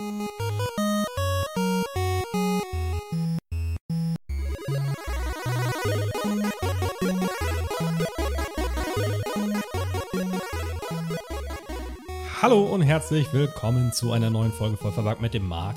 Hallo und herzlich willkommen zu einer neuen Folge voll verwagt mit dem Marc,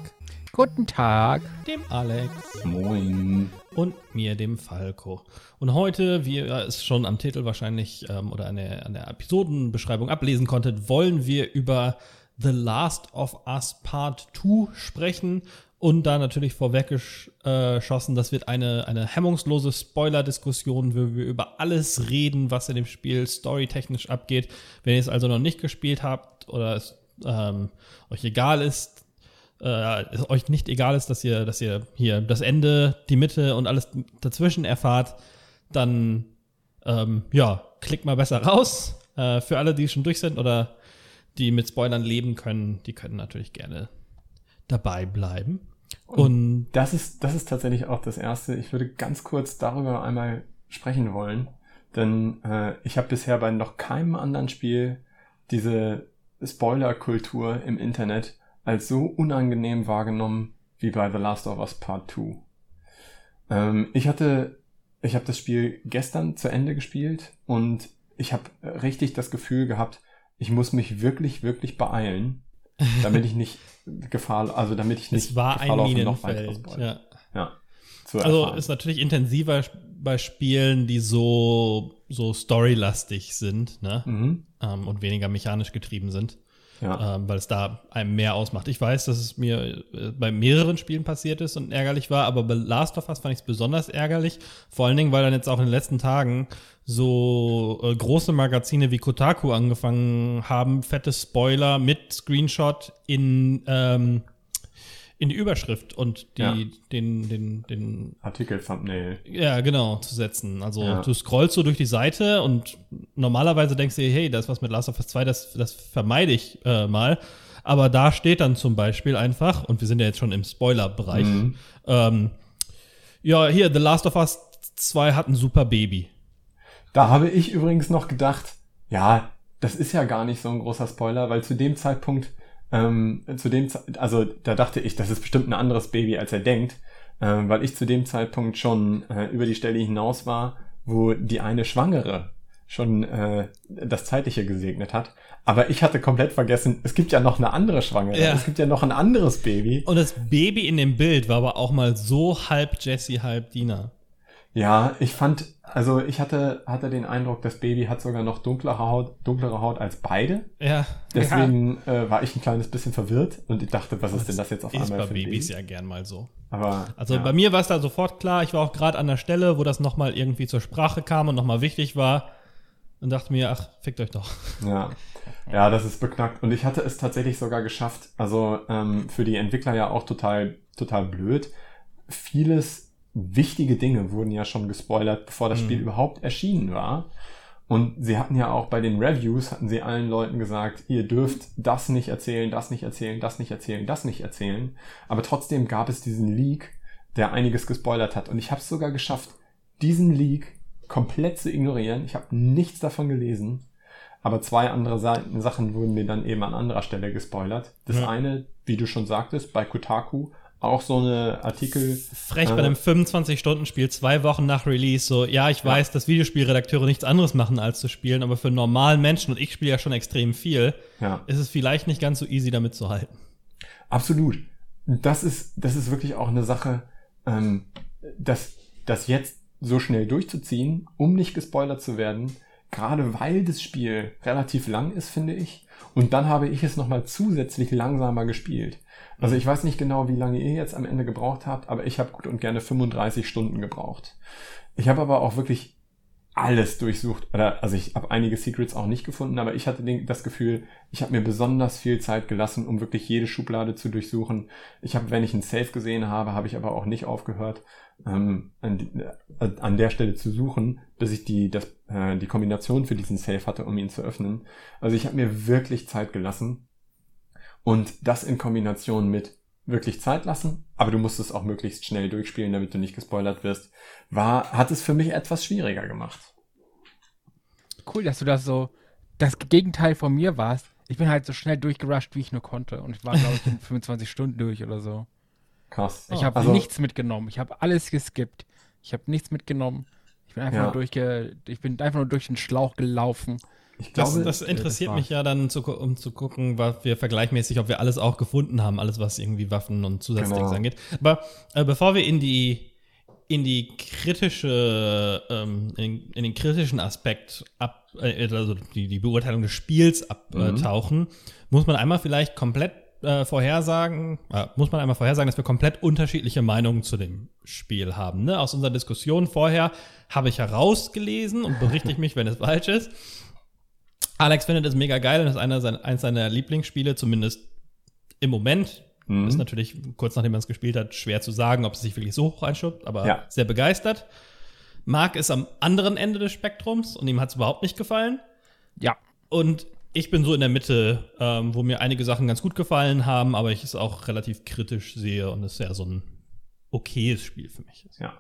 Guten Tag. dem Alex Moin. und mir, dem Falco. Und heute, wie ihr es schon am Titel wahrscheinlich ähm, oder an der, an der Episodenbeschreibung ablesen konntet, wollen wir über The Last of Us Part 2 sprechen. Und da natürlich vorweggeschossen, das wird eine, eine hemmungslose Spoiler-Diskussion, wo wir über alles reden, was in dem Spiel storytechnisch abgeht. Wenn ihr es also noch nicht gespielt habt oder es ähm, euch egal ist, äh, es euch nicht egal ist, dass ihr, dass ihr hier das Ende, die Mitte und alles dazwischen erfahrt, dann ähm, ja, klickt mal besser raus. Äh, für alle, die schon durch sind oder die mit Spoilern leben können, die können natürlich gerne dabei bleiben. Und, Das ist, das ist tatsächlich auch das Erste. Ich würde ganz kurz darüber einmal sprechen wollen, denn äh, ich habe bisher bei noch keinem anderen Spiel diese Spoiler-Kultur im Internet als so unangenehm wahrgenommen wie bei The Last of Us Part 2. Ähm, ich hatte, ich habe das Spiel gestern zu Ende gespielt und ich habe richtig das Gefühl gehabt, ich muss mich wirklich, wirklich beeilen, damit ich nicht Gefahr, also damit ich nicht es war Gefahr ein noch Minenfeld. Spoiler. Ja. Ja. Also ist natürlich intensiver bei Spielen, die so, so storylastig sind ne? mhm. ähm, und weniger mechanisch getrieben sind. Ja. ähm, weil es da einem mehr ausmacht. Ich weiß, dass es mir äh, bei mehreren Spielen passiert ist und ärgerlich war, aber bei Last of Us fand ich es besonders ärgerlich. Vor allen Dingen, weil dann jetzt auch in den letzten Tagen so äh, große Magazine wie Kotaku angefangen haben, fette Spoiler mit Screenshot in, ähm, in die Überschrift und die, Ja. den, den, den Artikel-Thumbnail. ja, genau, zu setzen. Also Ja. du scrollst so durch die Seite und normalerweise denkst du dir, hey, da ist was mit Last of Us 2, das, das vermeide ich äh, mal. Aber da steht dann zum Beispiel einfach, und wir sind ja jetzt schon im Spoiler-Bereich, Mhm. ähm, ja, hier, The Last of Us 2 hat ein super Baby. Da habe ich übrigens noch gedacht, ja, das ist ja gar nicht so ein großer Spoiler, weil zu dem Zeitpunkt, ähm, zu dem, also da dachte ich, das ist bestimmt ein anderes Baby, als er denkt, ähm, weil ich zu dem Zeitpunkt schon äh, über die Stelle hinaus war, wo die eine Schwangere schon äh, das Zeitliche gesegnet hat. Aber ich hatte komplett vergessen, es gibt ja noch eine andere Schwangere, Ja. es gibt ja noch ein anderes Baby. Und das Baby in dem Bild war aber auch mal so halb Jesse, halb Dina. Ja, ich fand, also ich hatte, hatte den Eindruck, das Baby hat sogar noch dunklere Haut, dunklere Haut als beide. Ja, Deswegen äh, war ich ein kleines bisschen verwirrt und ich dachte, was ist denn das jetzt auf einmal bei für ein Babys Baby? ja gern mal so. Aber Also ja. bei mir war es da sofort klar. Ich war auch gerade an der Stelle, wo das nochmal irgendwie zur Sprache kam und nochmal wichtig war. Und dachte mir, ach, fickt euch doch. Ja. ja, das ist beknackt. Und ich hatte es tatsächlich sogar geschafft. Also ähm, für die Entwickler ja auch total, total blöd. Vieles wichtige Dinge wurden ja schon gespoilert, bevor das Mhm. Spiel überhaupt erschienen war. Und sie hatten ja auch bei den Reviews, hatten sie allen Leuten gesagt, ihr dürft das nicht erzählen, das nicht erzählen, das nicht erzählen, das nicht erzählen. Aber trotzdem gab es diesen Leak, der einiges gespoilert hat. Und ich habe es sogar geschafft, diesen Leak komplett zu ignorieren. Ich habe nichts davon gelesen. Aber zwei andere Sa Sachen wurden mir dann eben an anderer Stelle gespoilert. Das Ja. eine, wie du schon sagtest, bei Kotaku, auch so eine Artikel. Frech Äh. bei einem 25-Stunden-Spiel, zwei Wochen nach Release, so, ja, ich weiß, dass Videospielredakteure nichts anderes machen, als zu spielen, aber für einen normalen Menschen, und ich spiele ja schon extrem viel, Ja, ist es vielleicht nicht ganz so easy, damit zu halten. absolut. Das ist, das ist wirklich auch eine Sache, ähm, das, das jetzt so schnell durchzuziehen, um nicht gespoilert zu werden, gerade weil das Spiel relativ lang ist, finde ich. Und dann habe ich es nochmal zusätzlich langsamer gespielt. Also ich weiß nicht genau, wie lange ihr jetzt am Ende gebraucht habt, aber ich habe gut und gerne 35 Stunden gebraucht. Ich habe aber auch wirklich alles durchsucht. Oder, also ich habe einige Secrets auch nicht gefunden, aber ich hatte den, das Gefühl, ich habe mir besonders viel Zeit gelassen, um wirklich jede Schublade zu durchsuchen. Ich habe, wenn ich einen Safe gesehen habe, habe ich aber auch nicht aufgehört, ähm, an, äh, an der Stelle zu suchen, bis ich die, das, äh, die Kombination für diesen Safe hatte, um ihn zu öffnen. Also ich habe mir wirklich Zeit gelassen. Und das in Kombination mit wirklich Zeit lassen, aber du musst es auch möglichst schnell durchspielen, damit du nicht gespoilert wirst, war, hat es für mich etwas schwieriger gemacht. Cool, dass du das so das Gegenteil von mir warst. Ich bin halt so schnell durchgerusht, wie ich nur konnte. Und ich war, glaube ich, in 25 Stunden durch oder so. Krass. Ich habe Also- nichts mitgenommen. Ich habe alles geskippt. Ich habe nichts mitgenommen. Ich bin einfach Ja. nur durchge ich bin einfach nur durch den Schlauch gelaufen. Ich Das, glaube, das interessiert das mich ja dann, zu, um zu gucken, was wir vergleichmäßig, ob wir alles auch gefunden haben, alles was irgendwie Waffen und Zusatzdings Genau. angeht. Aber äh, bevor wir in die in die kritische, ähm, in, in den kritischen Aspekt ab, äh, also die, die Beurteilung des Spiels abtauchen, muss man einmal vielleicht komplett äh, vorhersagen, äh, muss man einmal vorhersagen, dass wir komplett unterschiedliche Meinungen zu dem Spiel haben. Ne? Aus unserer Diskussion vorher habe ich herausgelesen und berichte ich mich, wenn es falsch ist. Alex findet es mega geil und ist einer sein, eins seiner Lieblingsspiele, zumindest im Moment. Mhm. Ist natürlich kurz nachdem man es gespielt hat, schwer zu sagen, ob es sich wirklich so hoch einschubst, aber Ja. sehr begeistert. Marc ist am anderen Ende des Spektrums und ihm hat es überhaupt nicht gefallen. Ja. Und ich bin so in der Mitte, ähm, wo mir einige Sachen ganz gut gefallen haben, aber ich es auch relativ kritisch sehe und es ja so ein okayes Spiel für mich ist. Ja.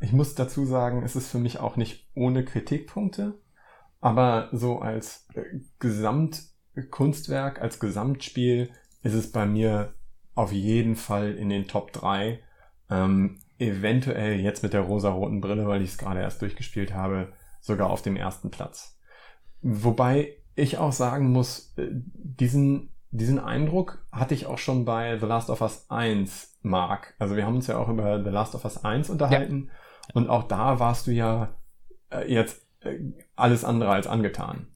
Ich muss dazu sagen, es ist für mich auch nicht ohne Kritikpunkte, aber so als äh, Gesamtkunstwerk, als Gesamtspiel ist es bei mir auf jeden Fall in den Top 3. Ähm, eventuell jetzt mit der rosa-roten Brille, weil ich es gerade erst durchgespielt habe, sogar auf dem ersten Platz. Wobei ich auch sagen muss, äh, diesen, diesen Eindruck hatte ich auch schon bei The Last of Us 1, Mark. Also wir haben uns ja auch über The Last of Us 1 unterhalten und auch da warst du ja äh, jetzt alles andere als angetan.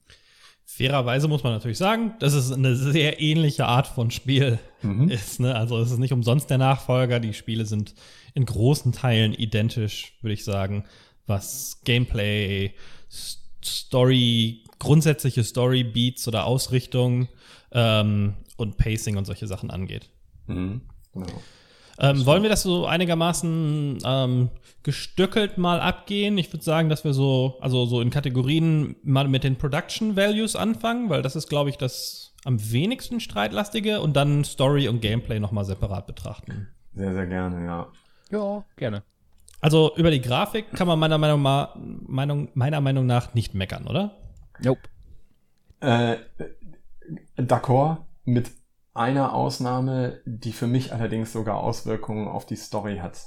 Fairerweise muss man natürlich sagen, dass es eine sehr ähnliche Art von Spiel Mhm. ist. Ne? Also es ist nicht umsonst der Nachfolger. Die Spiele sind in großen Teilen identisch, würde ich sagen, was Gameplay, Story, grundsätzliche Story-Beats oder Ausrichtung ähm, und Pacing und solche Sachen angeht. Mhm. Genau. Ähm, wollen wir das so einigermaßen ähm, gestückelt mal abgehen? Ich würde sagen, dass wir so, also so in Kategorien mal mit den Production Values anfangen, weil das ist, glaube ich, das am wenigsten streitlastige und dann Story und Gameplay nochmal separat betrachten. Sehr, sehr gerne, ja. Ja, gerne. Also über die Grafik kann man meiner Meinung, ma Meinung, meiner Meinung nach nicht meckern, oder? Nope. Äh, D'accord, mit einer Ausnahme, die für mich allerdings sogar Auswirkungen auf die Story hat.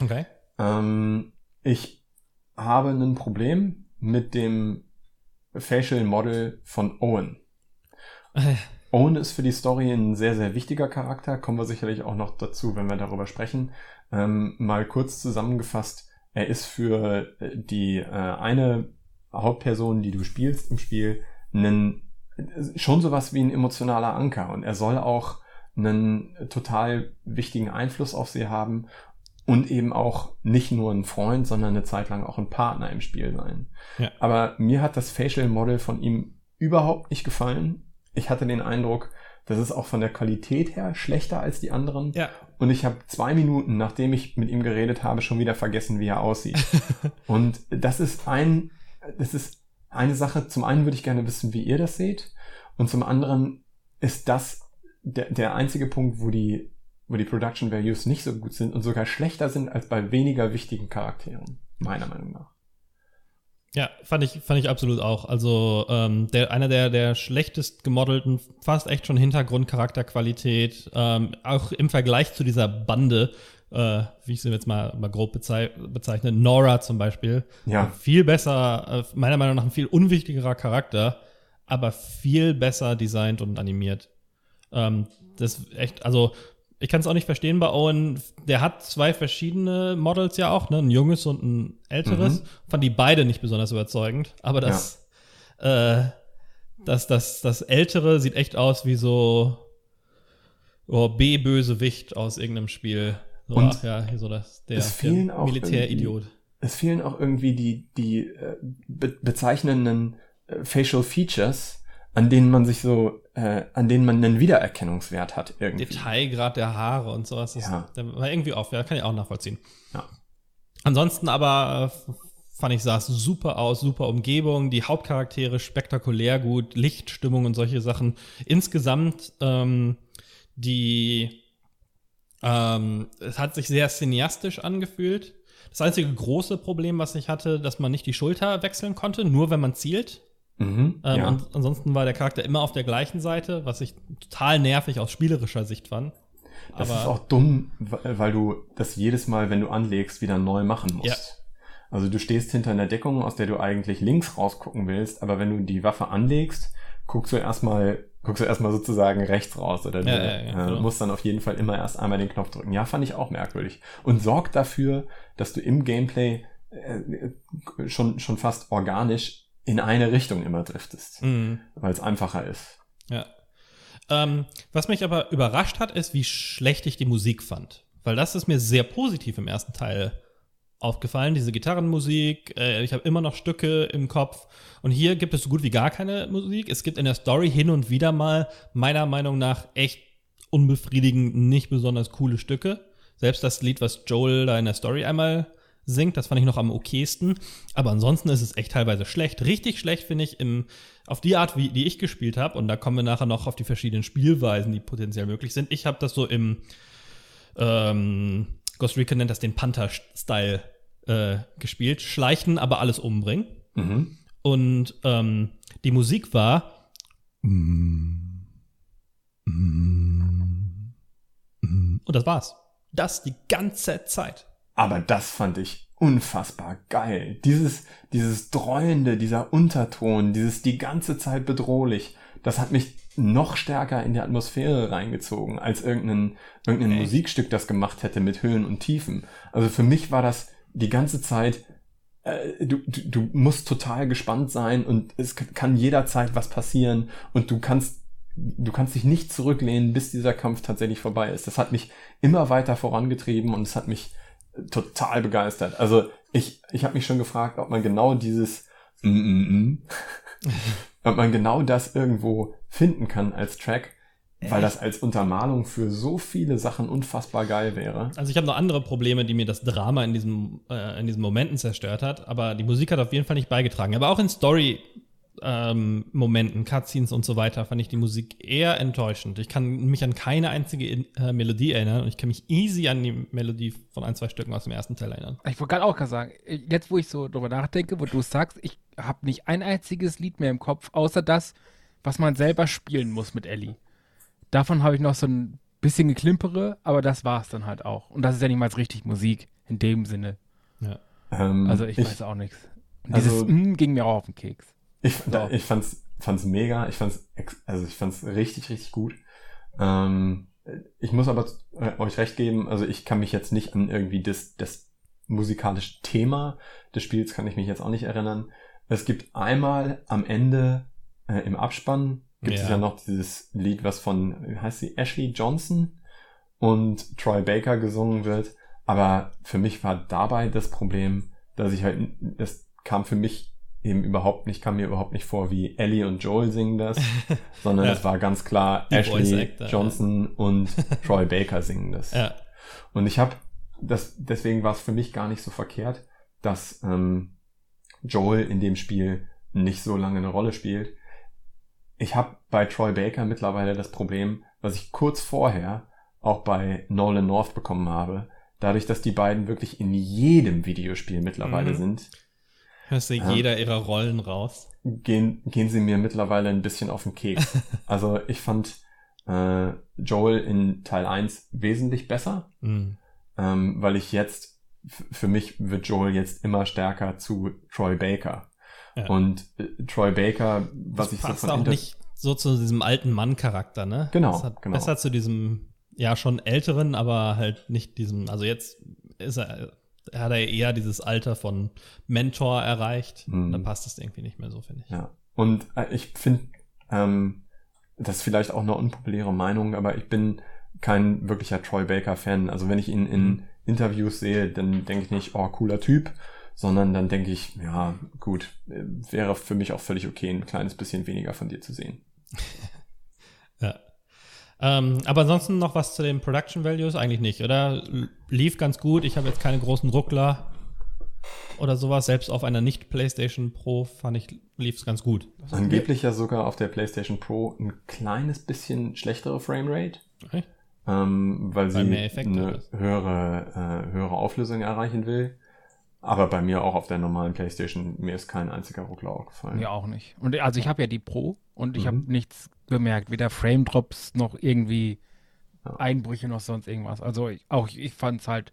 Okay. Ähm, ich habe ein Problem mit dem Facial Model von Owen. Owen ist für die Story ein sehr, sehr wichtiger Charakter. Kommen wir sicherlich auch noch dazu, wenn wir darüber sprechen. Ähm, mal kurz zusammengefasst. Er ist für äh, die äh, eine Hauptperson, die du spielst im Spiel, einen, schon sowas wie ein emotionaler Anker. Und er soll auch einen total wichtigen Einfluss auf sie haben und eben auch nicht nur ein Freund, sondern eine Zeit lang auch ein Partner im Spiel sein. Ja. Aber mir hat das Facial Model von ihm überhaupt nicht gefallen. Ich hatte den Eindruck, das ist auch von der Qualität her schlechter als die anderen. Ja. Und ich habe zwei Minuten, nachdem ich mit ihm geredet habe, schon wieder vergessen, wie er aussieht. und das ist ein, das ist eine Sache. Zum einen würde ich gerne wissen, wie ihr das seht. Und zum anderen ist das der, der einzige Punkt, wo die, wo die Production Values nicht so gut sind und sogar schlechter sind als bei weniger wichtigen Charakteren. Meiner Meinung nach. Ja, fand ich, fand ich absolut auch. Also ähm, der, einer der, der schlechtest gemodelten, fast echt schon Hintergrund-Charakterqualität, ähm, auch im Vergleich zu dieser Bande, äh, wie ich sie jetzt mal, mal grob bezei bezeichne, Nora zum Beispiel. Ja. Viel besser, äh, meiner Meinung nach ein viel unwichtigerer Charakter, aber viel besser designt und animiert. Ähm, das echt, also ich kann es auch nicht verstehen bei Owen. Der hat zwei verschiedene Models ja auch, ne? ein junges und ein älteres. Mhm. Fand die beide nicht besonders überzeugend. Aber das, äh, das, das, das ältere sieht echt aus wie so oh, B-Bösewicht aus irgendeinem Spiel. So, Und ach ja, hier so das, der, der Militäridiot. Es fehlen auch irgendwie die, die äh, be bezeichnenden äh, Facial Features, an denen man sich so, äh, an denen man einen Wiedererkennungswert hat irgendwie. Detailgrad der Haare und sowas. Das, Ja. War irgendwie auf, ja, kann ich auch nachvollziehen. Ja. Ansonsten aber äh, fand ich, sah es super aus, super Umgebung, die Hauptcharaktere spektakulär gut, Lichtstimmung und solche Sachen. Insgesamt ähm, die ähm, es hat sich sehr cineastisch angefühlt. Das einzige große Problem, was ich hatte, dass man nicht die Schulter wechseln konnte, nur wenn man zielt. Mhm, Ähm, ja. Und ansonsten war der Charakter immer auf der gleichen Seite, was ich total nervig aus spielerischer Sicht fand. Das Aber ist auch dumm, weil du das jedes Mal, wenn du anlegst, wieder neu machen musst. Ja. Also du stehst hinter einer Deckung, aus der du eigentlich links rausgucken willst, aber wenn du die Waffe anlegst, guckst du erstmal, guckst du erstmal sozusagen rechts raus oder du Ja, ja, ja, äh, genau. musst dann auf jeden Fall immer erst einmal den Knopf drücken. Ja, fand ich auch merkwürdig. Und sorgt dafür, dass du im Gameplay äh, schon, schon fast organisch in eine Richtung immer driftest, Mhm. weil es einfacher ist. Ja. Ähm, was mich aber überrascht hat, ist, wie schlecht ich die Musik fand. Weil das ist mir sehr positiv im ersten Teil aufgefallen. Diese Gitarrenmusik, äh, ich habe immer noch Stücke im Kopf. Und hier gibt es so gut wie gar keine Musik. Es gibt in der Story hin und wieder mal, meiner Meinung nach, echt unbefriedigend, nicht besonders coole Stücke. Selbst das Lied, was Joel da in der Story einmal singt, das fand ich noch am okaysten. Aber ansonsten ist es echt teilweise schlecht. Richtig schlecht finde ich im, auf die Art, wie die ich gespielt habe. Und da kommen wir nachher noch auf die verschiedenen Spielweisen, die potenziell möglich sind. Ich habe das so im ähm, Ghost Recon nennt das den Panther-Style äh, gespielt. Schleichen, aber alles umbringen. Mhm. Und ähm, die Musik war. Und das war's. Das die ganze Zeit. Aber das fand ich unfassbar geil. Dieses, dieses Dreuende, dieser Unterton, dieses die ganze Zeit bedrohlich, das hat mich noch stärker in die Atmosphäre reingezogen, als irgendein, irgendein Echt? Musikstück das gemacht hätte mit Höhen und Tiefen. Also für mich war das die ganze Zeit, äh, du, du, du musst total gespannt sein und es kann jederzeit was passieren und du kannst du kannst dich nicht zurücklehnen, bis dieser Kampf tatsächlich vorbei ist. Das hat mich immer weiter vorangetrieben und es hat mich total begeistert. Also ich, ich habe mich schon gefragt, ob man genau dieses mm, mm, mm, ob man genau das irgendwo finden kann als Track, weil das als Untermalung für so viele Sachen unfassbar geil wäre. Also ich habe noch andere Probleme, die mir das Drama in, diesem, äh, in diesen Momenten zerstört hat, aber die Musik hat auf jeden Fall nicht beigetragen. Aber auch in Story ähm, Momenten, Cutscenes und so weiter, fand ich die Musik eher enttäuschend. Ich kann mich an keine einzige äh, Melodie erinnern und ich kann mich easy an die Melodie von ein, zwei Stücken aus dem ersten Teil erinnern. Ich wollte gerade auch gerade sagen, jetzt wo ich so drüber nachdenke, wo du es sagst, ich habe nicht ein einziges Lied mehr im Kopf, außer das, was man selber spielen muss mit Ellie. Davon habe ich noch so ein bisschen geklimpere, aber das war es dann halt auch. Und das ist ja nicht mal richtig Musik in dem Sinne. Ja. Ähm, Also ich, weiß auch nichts. Und also- dieses mm ging mir auch auf den Keks. Ich, So. ich fand's, fand's mega. Ich fand's, also ich fand's richtig, richtig gut. Ähm, ich muss aber äh, euch recht geben, also ich kann mich jetzt nicht an irgendwie das, das musikalische Thema des Spiels kann ich mich jetzt auch nicht erinnern. Es gibt einmal am Ende äh, im Abspann gibt es Ja. ja noch dieses Lied, was von, wie heißt sie, Ashley Johnson und Troy Baker gesungen wird. Aber für mich war dabei das Problem, dass ich halt, das kam für mich eben überhaupt nicht, kam mir überhaupt nicht vor, wie Ellie und Joel singen das, sondern Ja. es war ganz klar Die Ashley Actor, Johnson und Troy Baker singen das. Ja. Und ich habe das, deswegen war es für mich gar nicht so verkehrt, dass ähm, Joel in dem Spiel nicht so lange eine Rolle spielt. Ich habe bei Troy Baker mittlerweile das Problem, was ich kurz vorher auch bei Nolan North bekommen habe, dadurch, dass die beiden wirklich in jedem Videospiel mittlerweile Mhm. sind, Hörst du Ja. jeder ihrer Rollen raus. gehen, gehen sie mir mittlerweile ein bisschen auf den Keks. also ich fand äh, Joel in Teil 1 wesentlich besser. Mhm. ähm, weil ich jetzt, für mich wird Joel jetzt immer stärker zu Troy Baker. Ja. Und äh, Troy Baker, was das ich so passt von auch nicht so zu diesem alten Mann-Charakter, ne? Genau, Das hat genau. besser zu diesem, ja, schon älteren, aber halt nicht diesem, also jetzt ist er, hat er eher dieses Alter von Mentor erreicht. Mhm. Da passt es irgendwie nicht mehr so, finde ich. Ja. Und äh, ich finde, ähm, das ist vielleicht auch eine unpopuläre Meinung, aber ich bin kein wirklicher Troy Baker-Fan. Also wenn ich ihn in Mhm. Interviews sehe, dann denke ich nicht, oh, cooler Typ, sondern dann denke ich, ja, gut, wäre für mich auch völlig okay, ein kleines bisschen weniger von dir zu sehen. Ja. Ähm, aber ansonsten noch was zu den Production Values? Eigentlich nicht, oder? Lief ganz gut. Ich habe jetzt keine großen Ruckler oder sowas. Selbst auf einer nicht-PlayStation Pro fand ich, lief es ganz gut. Angeblich ja sogar auf der PlayStation Pro ein kleines bisschen schlechtere Framerate, Okay. ähm, weil sie Weil Effekte eine höhere, äh, höhere Auflösung erreichen will. Aber bei mir auch auf der normalen Playstation, mir ist kein einziger Ruckler aufgefallen. Mir auch nicht. Und also ich habe ja die Pro und ich Mhm. habe nichts gemerkt, weder Frame Drops noch irgendwie Ja. Einbrüche noch sonst irgendwas. Also ich, auch ich fand es halt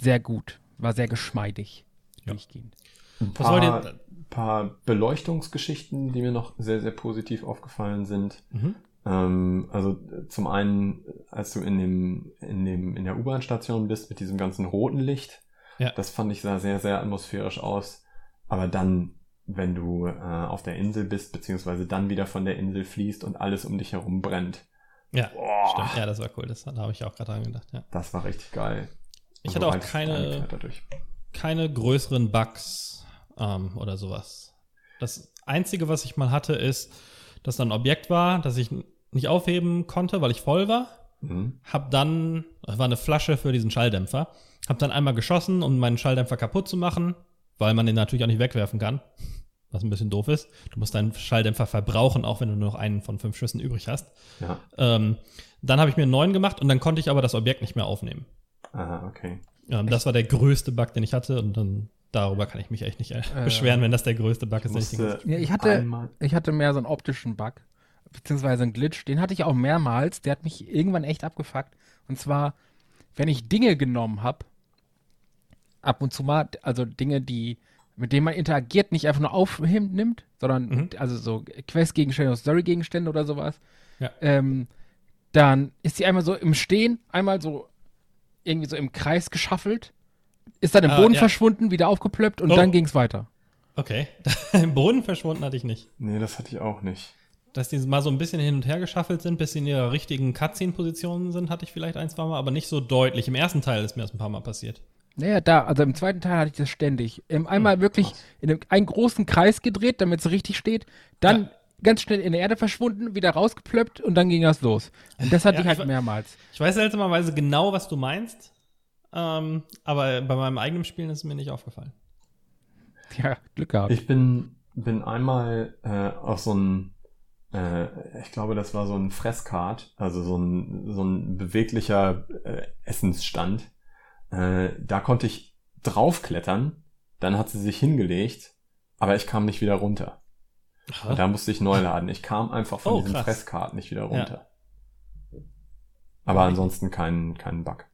sehr gut, war sehr geschmeidig Ja. durchgehend. Ein paar, paar Beleuchtungsgeschichten, die mir noch sehr, sehr positiv aufgefallen sind. Mhm. Ähm, also zum einen, als du in dem, in dem, in der U-Bahn-Station bist mit diesem ganzen roten Licht, Ja. das fand ich sah sehr, sehr atmosphärisch aus. Aber dann, wenn du äh, auf der Insel bist, beziehungsweise dann wieder von der Insel fließt und alles um dich herum brennt, Ja, Boah. stimmt. Ja, das war cool. Das, da habe ich auch gerade dran gedacht. Ja. das war richtig geil. Ich hatte so auch keine- keine größeren Bugs ähm, oder sowas. Das Einzige, was ich mal hatte, ist, dass da ein Objekt war, das ich nicht aufheben konnte, weil ich voll war. Mhm. Hab dann, war eine Flasche für diesen Schalldämpfer, hab dann einmal geschossen, um meinen Schalldämpfer kaputt zu machen, weil man den natürlich auch nicht wegwerfen kann. Was ein bisschen doof ist. Du musst deinen Schalldämpfer verbrauchen, auch wenn du nur noch einen von fünf Schüssen übrig hast. Ja. Ähm, dann habe ich mir einen neuen gemacht und dann konnte ich aber das Objekt nicht mehr aufnehmen. Aha, okay. Ähm, das war der größte Bug, den ich hatte und dann darüber kann ich mich echt nicht äh, beschweren, wenn das der größte Bug ist. den ich den Ja, ich hatte- einmal, Ich hatte mehr so einen optischen Bug, beziehungsweise einen Glitch. Den hatte ich auch mehrmals. Der hat mich irgendwann echt abgefuckt. Und zwar, wenn ich Dinge genommen habe, ab und zu mal, also Dinge, die, mit denen man interagiert, nicht einfach nur aufnimmt, sondern Mhm. also so Quest-Gegenstände oder Story-Gegenstände oder sowas, Ja. ähm, dann ist sie einmal so im Stehen, einmal so irgendwie so im Kreis geschaffelt, ist dann im Ah, Boden ja. verschwunden, wieder aufgeplöppt und Oh. dann ging es weiter. Okay. Im Boden verschwunden hatte ich nicht. nee, das hatte ich auch nicht. Dass die mal so ein bisschen hin und her geschaffelt sind, bis sie in ihrer richtigen Cutscene-Position sind, hatte ich vielleicht ein, zwei Mal, aber nicht so deutlich. Im ersten Teil ist mir das ein paar Mal passiert. Naja, da, also im zweiten Teil hatte ich das ständig. Ähm, einmal wirklich in einem, einen großen Kreis gedreht, damit es richtig steht, dann Ja. ganz schnell in der Erde verschwunden, wieder rausgeplöppt und dann ging das los. Und das hatte Ja, ich halt ich mehrmals. Ich weiß seltsamerweise genau, was du meinst, ähm, aber bei meinem eigenen Spielen ist es mir nicht aufgefallen. Ja, Glück gehabt. Ich bin, bin einmal äh, auf so ein, äh, ich glaube, das war so ein Fresskart, also so ein, so ein beweglicher äh, Essensstand. Äh, da konnte ich draufklettern, dann hat sie sich hingelegt, aber ich kam nicht wieder runter. Und da musste ich neu laden. Ich kam einfach von Oh, diesem krass. Fresskart nicht wieder runter. Aber ansonsten kein, kein Bug.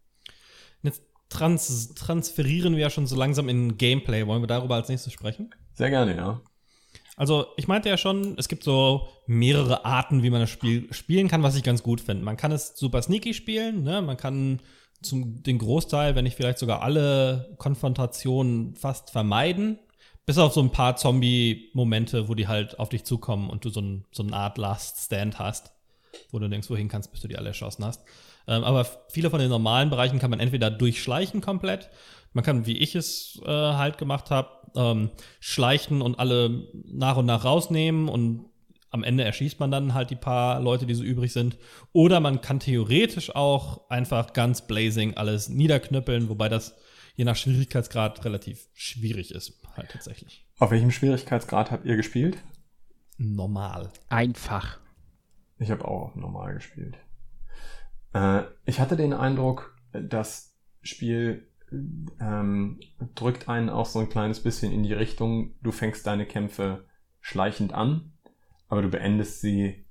Jetzt trans transferieren wir ja schon so langsam in Gameplay. Wollen wir darüber als nächstes sprechen? Sehr gerne, ja. Also, ich meinte ja schon, es gibt so mehrere Arten, wie man das Spiel spielen kann, was ich ganz gut finde. Man kann es super sneaky spielen, ne? Man kann zum den Großteil, wenn nicht vielleicht sogar alle Konfrontationen fast vermeiden. Bis auf so ein paar Zombie-Momente, wo die halt auf dich zukommen und du so, ein, so eine Art Last Stand hast, wo du nirgendwo hin kannst, bis du die alle erschossen hast. Ähm, aber viele von den normalen Bereichen kann man entweder durchschleichen komplett. Man kann, wie ich es äh, halt gemacht habe, ähm, schleichen und alle nach und nach rausnehmen und am Ende erschießt man dann halt die paar Leute, die so übrig sind. Oder man kann theoretisch auch einfach ganz blazing alles niederknüppeln, wobei das je nach Schwierigkeitsgrad relativ schwierig ist, halt tatsächlich. Auf welchem Schwierigkeitsgrad habt ihr gespielt? Normal. Einfach. Ich habe auch normal gespielt. Äh, ich hatte den Eindruck, das Spiel ähm, drückt einen auch so ein kleines bisschen in die Richtung, du fängst deine Kämpfe schleichend an, aber du beendest sie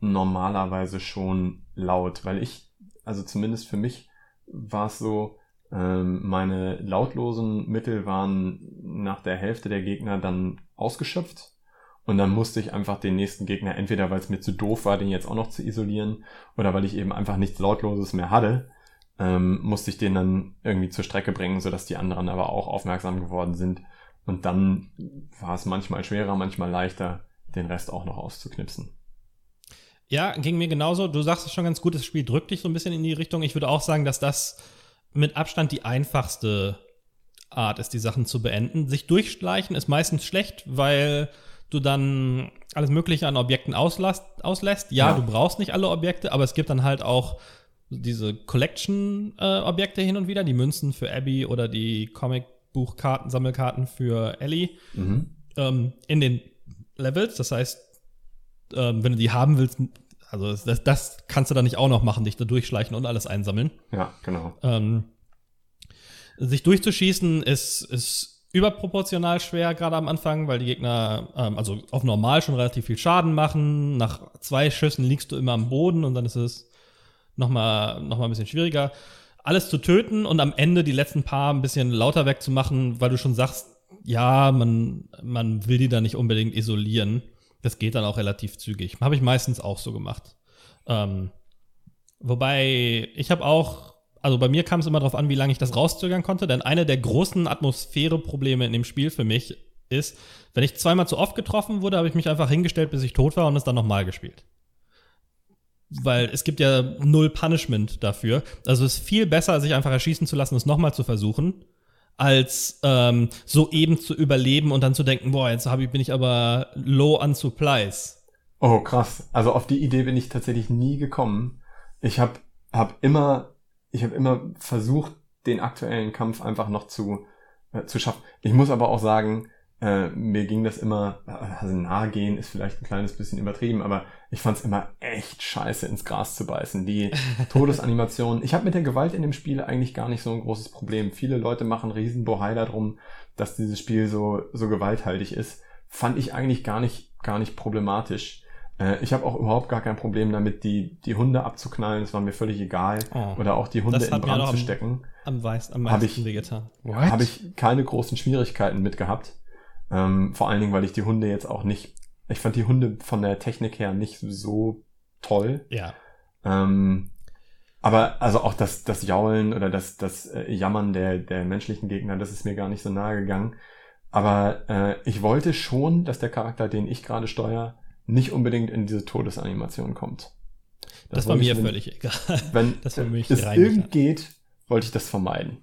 normalerweise schon laut, weil ich, also zumindest für mich war es so, ähm, meine lautlosen Mittel waren nach der Hälfte der Gegner dann ausgeschöpft. Und dann musste ich einfach den nächsten Gegner, entweder weil es mir zu doof war, den jetzt auch noch zu isolieren, oder weil ich eben einfach nichts Lautloses mehr hatte, ähm, musste ich den dann irgendwie zur Strecke bringen, sodass die anderen aber auch aufmerksam geworden sind. Und dann war es manchmal schwerer, manchmal leichter, den Rest auch noch auszuknipsen. Ja, ging mir genauso. Du sagst es schon ganz gut, das Spiel drückt dich so ein bisschen in die Richtung. Ich würde auch sagen, dass das mit Abstand die einfachste Art ist, die Sachen zu beenden. Sich durchschleichen ist meistens schlecht, weil du dann alles Mögliche an Objekten auslässt. auslässt. Ja, Ja. du brauchst nicht alle Objekte, aber es gibt dann halt auch diese Collection-Objekte hin und wieder, die Münzen für Abby oder die Comicbuchkarten, Sammelkarten für Ellie Mhm. ähm, in den Levels. Das heißt, ähm, wenn du die haben willst, also das, das kannst du dann nicht auch noch machen, dich da durchschleichen und alles einsammeln. Ja, genau. Ähm, sich durchzuschießen ist, ist überproportional schwer, gerade am Anfang, weil die Gegner, ähm, also auf normal schon relativ viel Schaden machen. Nach zwei Schüssen liegst du immer am Boden und dann ist es nochmal noch mal ein bisschen schwieriger. Alles zu töten und am Ende die letzten paar ein bisschen lauter wegzumachen, weil du schon sagst, ja, man, man will die da nicht unbedingt isolieren. Das geht dann auch relativ zügig. Habe ich meistens auch so gemacht. Ähm, wobei, ich habe auch, also bei mir kam es immer darauf an, wie lange ich das rauszögern konnte, denn eine der großen Atmosphäre-Probleme in dem Spiel für mich ist, wenn ich zweimal zu oft getroffen wurde, habe ich mich einfach hingestellt, bis ich tot war und es dann nochmal gespielt. Weil es gibt ja null Punishment dafür. Also es ist viel besser, sich einfach erschießen zu lassen, es nochmal zu versuchen, als ähm, so eben zu überleben und dann zu denken, boah, jetzt hab ich, bin ich aber low on supplies. Oh, krass. Also auf die Idee bin ich tatsächlich nie gekommen. Ich habe hab immer, ich habe immer versucht, den aktuellen Kampf einfach noch zu, äh, zu schaffen. Ich muss aber auch sagen, äh, mir ging das immer, also nahe gehen ist vielleicht ein kleines bisschen übertrieben, aber ich fand es immer echt scheiße, ins Gras zu beißen. Die Todesanimation. Ich habe mit der Gewalt in dem Spiel eigentlich gar nicht so ein großes Problem. Viele Leute machen riesen Bohai darum, dass dieses Spiel so, so gewalthaltig ist. Fand ich eigentlich gar nicht, gar nicht problematisch. Äh, ich habe auch überhaupt gar kein Problem damit, die, die Hunde abzuknallen. Das war mir völlig egal. Oh, Oder auch die Hunde in Brand zu stecken. Am, weiß, am meisten ich, wehgetan. Habe ich keine großen Schwierigkeiten mit gehabt. Ähm, vor allen Dingen, weil ich die Hunde jetzt auch nicht, ich fand die Hunde von der Technik her nicht so toll. Ja. Ähm, aber also auch das, das Jaulen oder das, das äh, Jammern der, der menschlichen Gegner, das ist mir gar nicht so nahe gegangen. Aber äh, ich wollte schon, dass der Charakter, den ich gerade steuere, nicht unbedingt in diese Todesanimation kommt. Das, das war mir völlig egal. Wenn das für mich es irgend geht, wollte ich das vermeiden.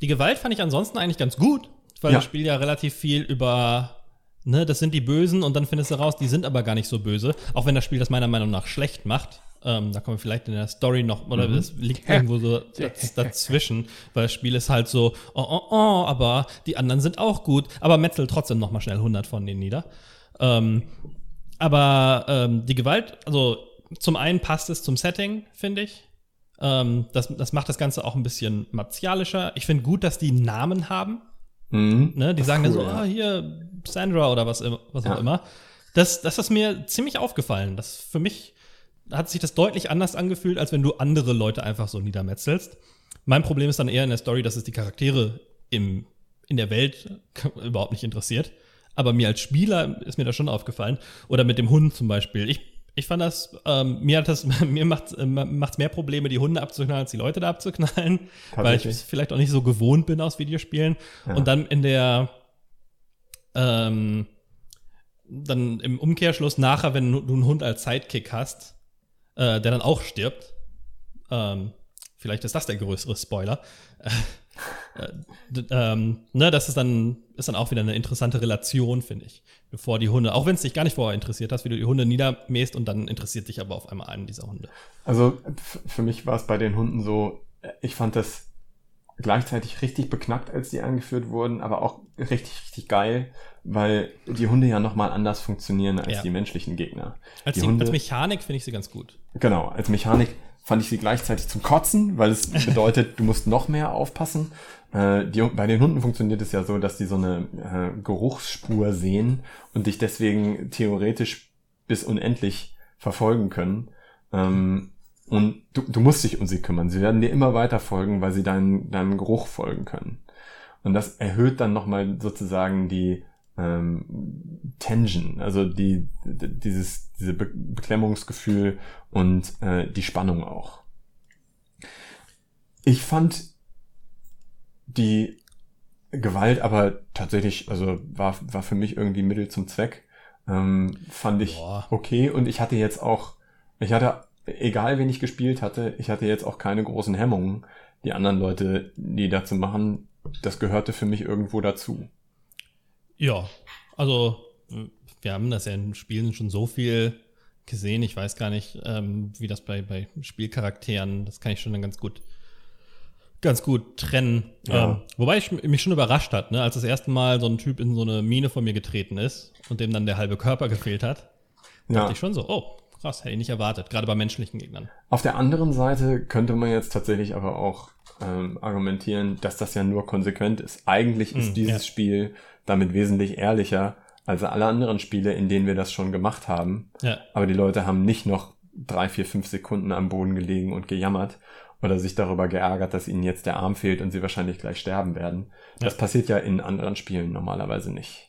Die Gewalt fand ich ansonsten eigentlich ganz gut weil ja. das Spiel ja relativ viel über, ne, das sind die Bösen und dann findest du raus, die sind aber gar nicht so böse. Auch wenn das Spiel das meiner Meinung nach schlecht macht. Ähm, da kommen wir vielleicht in der Story noch, oder mhm. das liegt irgendwo so daz dazwischen, weil das Spiel ist halt so, oh, oh, oh, aber die anderen sind auch gut, aber metzelt trotzdem noch mal schnell 100 von denen nieder. Ähm, aber ähm, die Gewalt, also zum einen passt es zum Setting, finde ich. Ähm, das, das macht das Ganze auch ein bisschen martialischer. Ich finde gut, dass die Namen haben. Mhm, ne? Die sagen cool, dann so, ja. ah, hier, Sandra oder was, was ja. auch immer. Das, das ist mir ziemlich aufgefallen. Das für mich hat sich das deutlich anders angefühlt, als wenn du andere Leute einfach so niedermetzelst. Mein Problem ist dann eher in der Story, dass es die Charaktere im, in der Welt überhaupt nicht interessiert. Aber mir als Spieler ist mir das schon aufgefallen. Oder mit dem Hund zum Beispiel. Ich ich fand das, ähm, mir hat das, mir macht äh, macht's mehr Probleme, die Hunde abzuknallen, als die Leute da abzuknallen, weil ich vielleicht auch nicht so gewohnt bin aus Videospielen. Ja. Und dann in der, ähm, dann im Umkehrschluss nachher, wenn du einen Hund als Sidekick hast, äh, der dann auch stirbt, ähm, vielleicht ist das der größere Spoiler. Äh, ähm, ne, das ist dann, ist dann auch wieder eine interessante Relation, finde ich. Bevor die Hunde, auch wenn es dich gar nicht vorher interessiert hast, wie du die Hunde niedermähst und dann interessiert dich aber auf einmal einen dieser Hunde. Also für mich war es bei den Hunden so, ich fand das gleichzeitig richtig beknackt, als die eingeführt wurden, aber auch richtig, richtig geil, weil die Hunde ja nochmal anders funktionieren als ja. die menschlichen Gegner. Als, die die, Hunde, als Mechanik finde ich sie ganz gut. Genau, als Mechanik fand ich sie gleichzeitig zum Kotzen, weil es bedeutet, du musst noch mehr aufpassen. Äh, die, bei den Hunden funktioniert es ja so, dass die so eine äh, Geruchsspur sehen und dich deswegen theoretisch bis unendlich verfolgen können. Ähm, und du, du musst dich um sie kümmern. Sie werden dir immer weiter folgen, weil sie deinen, deinem Geruch folgen können. Und das erhöht dann nochmal sozusagen die ähm, Tension, also die, dieses, diese Be Beklemmungsgefühl und äh, die Spannung auch. Ich fand die Gewalt aber tatsächlich, also war, war für mich irgendwie Mittel zum Zweck. Ähm, fand ich Boah. okay und ich hatte jetzt auch, ich hatte, egal wen ich gespielt hatte, ich hatte jetzt auch keine großen Hemmungen, die anderen Leute niederzumachen. machen. Das gehörte für mich irgendwo dazu. Ja, also wir haben das ja in Spielen schon so viel gesehen. Ich weiß gar nicht, ähm, wie das bei, bei Spielcharakteren, das kann ich schon dann ganz gut, ganz gut trennen. Ja. Ähm, wobei ich mich schon überrascht hat, ne, als das erste Mal so ein Typ in so eine Mine von mir getreten ist und dem dann der halbe Körper gefehlt hat, ja. dachte ich schon so, oh, krass, hätte ich nicht erwartet, gerade bei menschlichen Gegnern. Auf der anderen Seite könnte man jetzt tatsächlich aber auch ähm, argumentieren, dass das ja nur konsequent ist. Eigentlich ist Mm, dieses ja. Spiel damit wesentlich ehrlicher als alle anderen Spiele, in denen wir das schon gemacht haben. Ja, Aber die Leute haben nicht noch drei, vier, fünf Sekunden am Boden gelegen und gejammert oder sich darüber geärgert, dass ihnen jetzt der Arm fehlt und sie wahrscheinlich gleich sterben werden. Das Ja. passiert ja in anderen Spielen normalerweise nicht.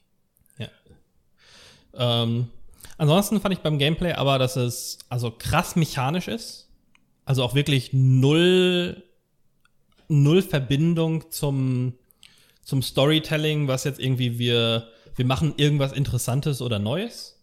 Ähm, ansonsten fand ich beim Gameplay aber, dass es also krass mechanisch ist. Also auch wirklich null, null Verbindung zum, zum Storytelling, was jetzt irgendwie wir, wir machen irgendwas Interessantes oder Neues.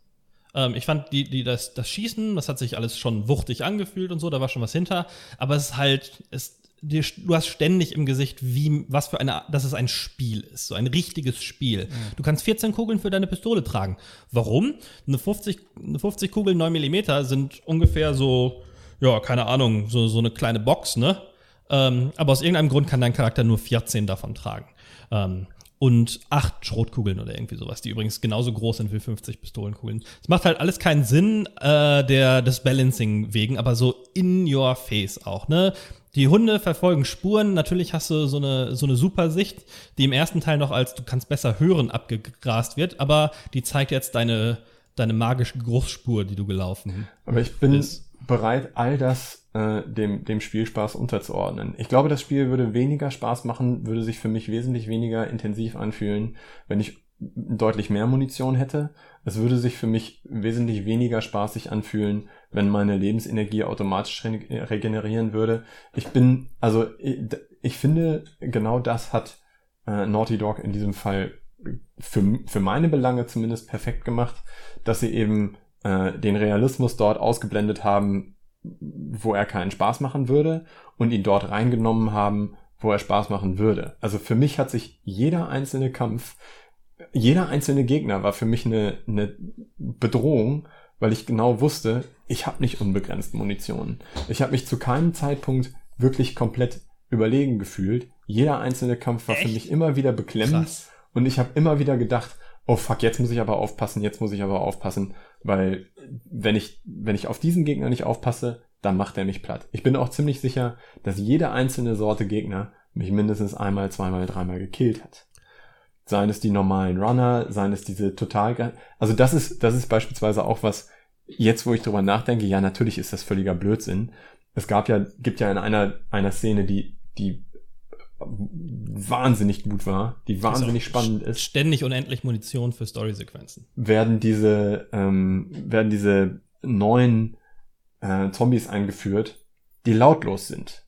Ähm, ich fand die, die, das, das Schießen, das hat sich alles schon wuchtig angefühlt und so, da war schon was hinter. Aber es ist halt, es, dir, du hast ständig im Gesicht, wie, was für eine, dass es ein Spiel ist, so ein richtiges Spiel. Du kannst 14 Kugeln für deine Pistole tragen. Warum? Eine 50, eine 50 Kugeln 9 mm sind ungefähr so, ja, keine Ahnung, so, so eine kleine Box, ne? Ähm, aber aus irgendeinem Grund kann dein Charakter nur 14 davon tragen. Ähm, und acht Schrotkugeln oder irgendwie sowas, die übrigens genauso groß sind wie 50 Pistolenkugeln. Es macht halt alles keinen Sinn, äh, der, des Balancing wegen, aber so in your face auch, ne? Die Hunde verfolgen Spuren. Natürlich hast du so eine, so eine Supersicht, die im ersten Teil noch als du kannst besser hören abgegrast wird, aber die zeigt jetzt deine, deine magische Geruchsspur, die du gelaufen Aber ich bin Ist- bereit, all das äh, dem, dem Spielspaß unterzuordnen. Ich glaube, das Spiel würde weniger Spaß machen, würde sich für mich wesentlich weniger intensiv anfühlen, wenn ich deutlich mehr Munition hätte. Es würde sich für mich wesentlich weniger spaßig anfühlen, wenn meine Lebensenergie automatisch re regenerieren würde. Ich bin, also ich, ich finde, genau das hat äh, Naughty Dog in diesem Fall für, für meine Belange zumindest perfekt gemacht, dass sie eben äh, den Realismus dort ausgeblendet haben, wo er keinen Spaß machen würde und ihn dort reingenommen haben, wo er Spaß machen würde. Also für mich hat sich jeder einzelne Kampf, jeder einzelne Gegner war für mich eine, eine Bedrohung, weil ich genau wusste, ich habe nicht unbegrenzt Munition. Ich habe mich zu keinem Zeitpunkt wirklich komplett überlegen gefühlt. Jeder einzelne Kampf war für Echt? mich immer wieder beklemmend Krass. und ich habe immer wieder gedacht, oh fuck, jetzt muss ich aber aufpassen, jetzt muss ich aber aufpassen, weil wenn ich, wenn ich auf diesen Gegner nicht aufpasse, dann macht er mich platt. Ich bin auch ziemlich sicher, dass jede einzelne Sorte Gegner mich mindestens einmal, zweimal, dreimal gekillt hat. Seien es die normalen Runner, seien es diese total, also das ist, das ist beispielsweise auch was, jetzt wo ich drüber nachdenke, ja, natürlich ist das völliger Blödsinn. Es gab ja, gibt ja in einer, einer Szene, die, die wahnsinnig gut war, die wahnsinnig spannend ist, Ständig unendlich Munition für Storysequenzen. werden diese, ähm, werden diese neuen äh, Zombies eingeführt, die lautlos sind.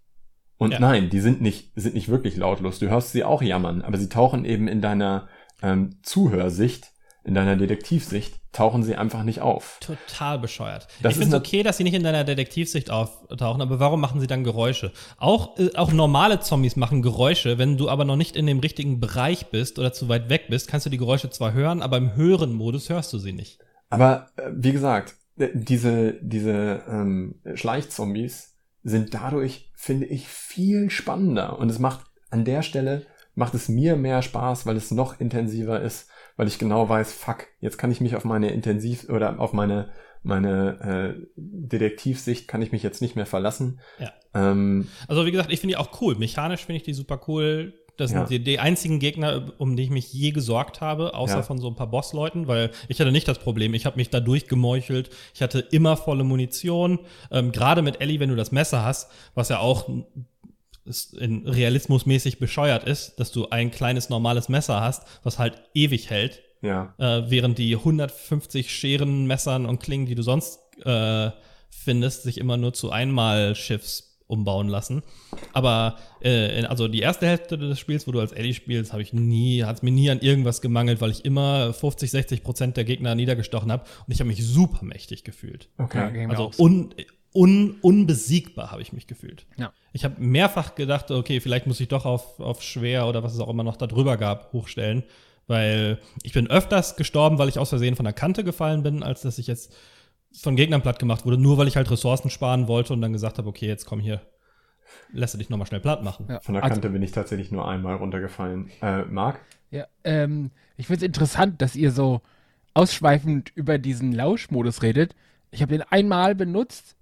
Und Ja. nein, die sind nicht, sind nicht wirklich lautlos. Du hörst sie auch jammern, aber sie tauchen eben in deiner ähm, Zuhörsicht, in deiner Detektivsicht, tauchen sie einfach nicht auf. Total bescheuert. Das ich finde es okay, dass sie nicht in deiner Detektivsicht auftauchen, aber warum machen sie dann Geräusche? Auch, äh, auch normale Zombies machen Geräusche, wenn du aber noch nicht in dem richtigen Bereich bist oder zu weit weg bist, kannst du die Geräusche zwar hören, aber im höheren Modus hörst du sie nicht. Aber äh, wie gesagt, äh, diese, diese ähm, Schleichzombies sind dadurch, finde ich, viel spannender. Und es macht an der Stelle, macht es mir mehr Spaß, weil es noch intensiver ist, weil ich genau weiß, fuck, jetzt kann ich mich auf meine Intensiv- oder auf meine, meine äh, Detektivsicht kann ich mich jetzt nicht mehr verlassen. Ja. Ähm, Also wie gesagt, ich finde die auch cool. Mechanisch finde ich die super cool. Das Ja. sind die, die einzigen Gegner, um die ich mich je gesorgt habe, außer Ja. von so ein paar Bossleuten, weil ich hatte nicht das Problem. Ich habe mich da durchgemeuchelt. Ich hatte immer volle Munition. Ähm, Gerade mit Ellie, wenn du das Messer hast, was ja auch in realismusmäßig bescheuert ist, dass du ein kleines normales Messer hast, was halt ewig hält, ja. äh, während die 150 Scheren, Messern und Klingen, die du sonst äh, findest, sich immer nur zu einmal Schiffs umbauen lassen. Aber äh, in, also die erste Hälfte des Spiels, wo du als Ellie spielst, habe ich nie, hat es mir nie an irgendwas gemangelt, weil ich immer 50, 60 Prozent der Gegner niedergestochen habe und ich habe mich super mächtig gefühlt. Okay. Also un, un, unbesiegbar habe ich mich gefühlt. Ja. Ich habe mehrfach gedacht, okay, vielleicht muss ich doch auf, auf schwer oder was es auch immer noch da drüber gab, hochstellen. Weil ich bin öfters gestorben, weil ich aus Versehen von der Kante gefallen bin, als dass ich jetzt von Gegnern platt gemacht wurde, nur weil ich halt Ressourcen sparen wollte und dann gesagt habe, okay, jetzt komm hier, lässt du dich nochmal schnell platt machen. Ja. Von der Also- Kante bin ich tatsächlich nur einmal runtergefallen. Äh, Marc? Ja, ähm, ich finde es interessant, dass ihr so ausschweifend über diesen Lauschmodus redet. Ich habe den einmal benutzt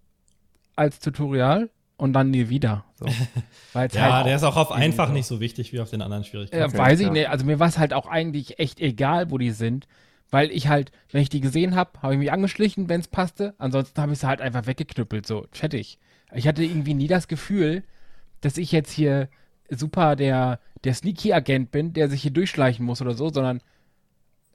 als Tutorial und dann nie wieder. So. Ja, halt der ist auch auf einfach so- nicht so wichtig wie auf den anderen Ja, Schwierigkeiten. Okay, weiß ich ja. nicht. Also mir war es halt auch eigentlich echt egal, wo die sind. Weil ich halt, wenn ich die gesehen habe, habe ich mich angeschlichen, wenn es passte. Ansonsten habe ich sie halt einfach weggeknüppelt. So, fertig. Ich hatte irgendwie nie das Gefühl, dass ich jetzt hier super der, der Sneaky-Agent bin, der sich hier durchschleichen muss oder so, sondern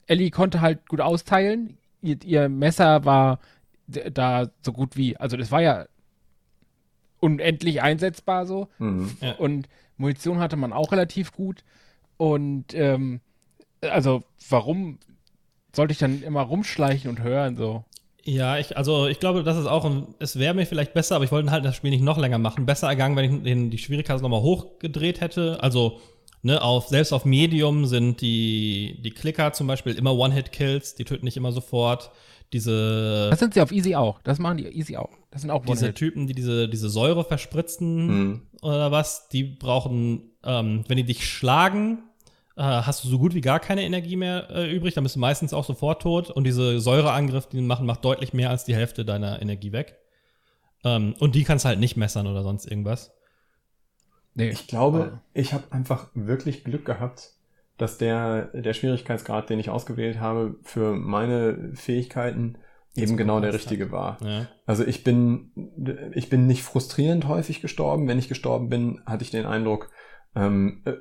Ellie konnte halt gut austeilen. Ihr, ihr Messer war da so gut wie, also das war ja unendlich einsetzbar so. Mhm. Ja. Und Munition hatte man auch relativ gut. Und ähm, also warum sollte ich dann immer rumschleichen und hören so? Ja, ich, also ich glaube, das ist auch, ein, es wäre mir vielleicht besser, aber ich wollte halt das Spiel nicht noch länger machen. Besser ergangen, wenn ich den, die Schwierigkeit nochmal hochgedreht hätte. Also, ne, auf, selbst auf Medium sind die, die Klicker zum Beispiel immer One-Hit-Kills, die töten nicht immer sofort. Diese, Das sind sie auf Easy auch. Das machen die Easy auch. Das sind auch diese. Typen, die diese, diese Säure verspritzen Mhm. oder was, die brauchen, ähm, wenn die dich schlagen, äh, hast du so gut wie gar keine Energie mehr äh, übrig, dann bist du meistens auch sofort tot und diese Säureangriff, die machen, macht deutlich mehr als die Hälfte deiner Energie weg. Ähm, und die kannst du halt nicht messern oder sonst irgendwas. Nee. Ich glaube, ich habe einfach wirklich Glück gehabt, dass der, der Schwierigkeitsgrad, den ich ausgewählt habe, für meine Fähigkeiten eben genau der richtige war. Ja. Also ich bin, ich bin nicht frustrierend häufig gestorben. Wenn ich gestorben bin, hatte ich den Eindruck, ähm, äh,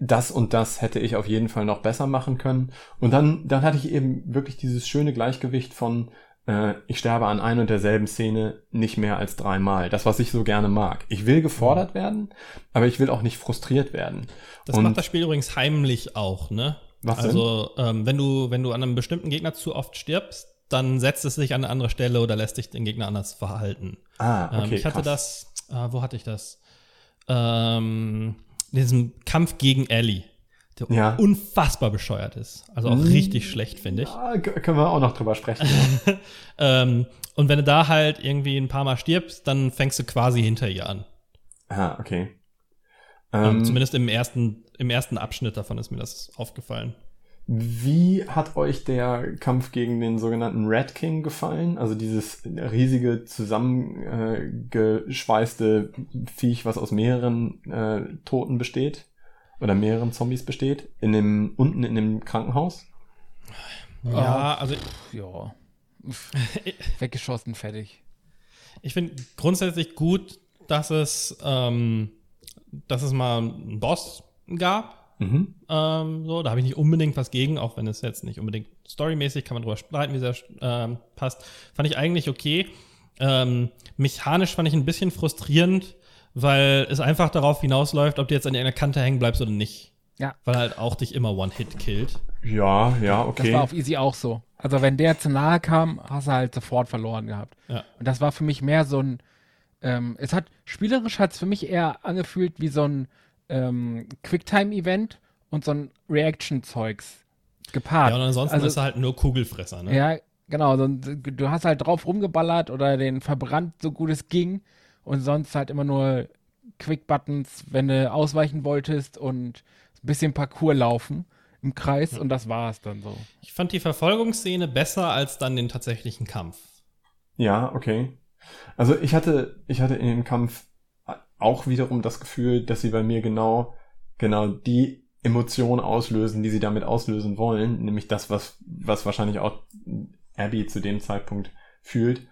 das und das hätte ich auf jeden Fall noch besser machen können. Und dann, dann hatte ich eben wirklich dieses schöne Gleichgewicht von, äh, ich sterbe an ein und derselben Szene nicht mehr als dreimal. Das, was ich so gerne mag. Ich will gefordert werden, aber ich will auch nicht frustriert werden. Das und macht das Spiel übrigens heimlich auch, ne? Was also, ähm, wenn du, wenn du an einem bestimmten Gegner zu oft stirbst, dann setzt es sich an eine andere Stelle oder lässt dich den Gegner anders verhalten. ah, okay, ähm, ich hatte krass. das, äh, wo hatte ich das? Ähm, diesem Kampf gegen Ellie, der Ja. unfassbar bescheuert ist. Also auch Mm. richtig schlecht, finde ich. Ja, können wir auch noch drüber sprechen. Ähm, und wenn du da halt irgendwie ein paar Mal stirbst, dann fängst du quasi hinter ihr an. ah, okay. Ähm, zumindest im ersten, im ersten Abschnitt davon ist mir das aufgefallen. Wie hat euch der Kampf gegen den sogenannten Red King gefallen? Also dieses riesige zusammengeschweißte Viech, was aus mehreren äh, Toten besteht oder mehreren Zombies besteht, in dem unten in dem Krankenhaus. Ja, also Ja. Weggeschossen, fertig. Ich finde grundsätzlich gut, dass es, ähm, dass es mal einen Boss gab. Mhm. Ähm, so, da habe ich nicht unbedingt was gegen, auch wenn es jetzt nicht unbedingt storymäßig, kann man drüber streiten, wie sehr ähm, passt. Fand ich eigentlich okay. Ähm, mechanisch fand ich ein bisschen frustrierend, weil es einfach darauf hinausläuft, ob du jetzt an irgendeiner Kante hängen bleibst oder nicht. Ja. Weil halt auch dich immer One-Hit killt. Ja, ja, Das okay. war auf Easy auch so. Also wenn der zu nahe kam, hast du halt sofort verloren gehabt. Ja. Und das war für mich mehr so ein, ähm, es hat, spielerisch hat es für mich eher angefühlt wie so ein ähm, Quicktime-Event und so ein Reaction-Zeugs gepaart. Ja, und ansonsten Also- ist er halt nur Kugelfresser, ne? Ja, genau. So, du hast halt drauf rumgeballert oder den verbrannt, so gut es ging. Und sonst halt immer nur Quick-Buttons, wenn du ausweichen wolltest und ein bisschen Parcours laufen im Kreis und das war es dann so. Ich fand die Verfolgungsszene besser als dann den tatsächlichen Kampf. Ja, okay. Also ich hatte, ich hatte in dem Kampf auch wiederum das Gefühl, dass sie bei mir genau, genau die Emotion auslösen, die sie damit auslösen wollen, nämlich das, was, was wahrscheinlich auch Abby zu dem Zeitpunkt fühlt.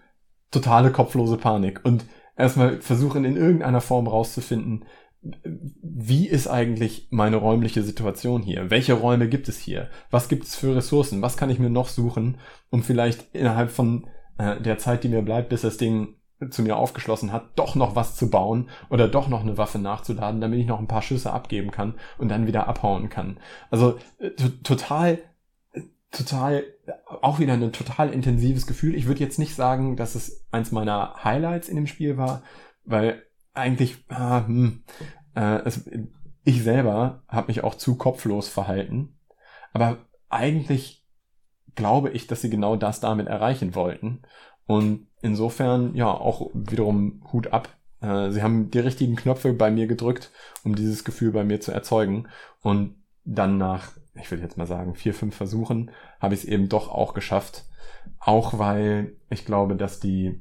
Totale kopflose Panik und erstmal versuchen in irgendeiner Form rauszufinden, wie ist eigentlich meine räumliche Situation hier? Welche Räume gibt es hier? Was gibt es für Ressourcen? Was kann ich mir noch suchen, um vielleicht innerhalb von äh, der Zeit, die mir bleibt, bis das Ding zu mir aufgeschlossen hat, doch noch was zu bauen oder doch noch eine Waffe nachzuladen, damit ich noch ein paar Schüsse abgeben kann und dann wieder abhauen kann. Also äh, to- total, äh, total, auch wieder ein total intensives Gefühl. Ich würde jetzt nicht sagen, dass es eins meiner Highlights in dem Spiel war, weil eigentlich, ah, hm, äh, es, ich selber habe mich auch zu kopflos verhalten. Aber eigentlich glaube ich, dass sie genau das damit erreichen wollten. Und insofern, ja, auch wiederum Hut ab. Äh, sie haben die richtigen Knöpfe bei mir gedrückt, um dieses Gefühl bei mir zu erzeugen. Und dann nach, ich würde jetzt mal sagen, vier, fünf Versuchen, habe ich es eben doch auch geschafft, Auch weil ich glaube, dass die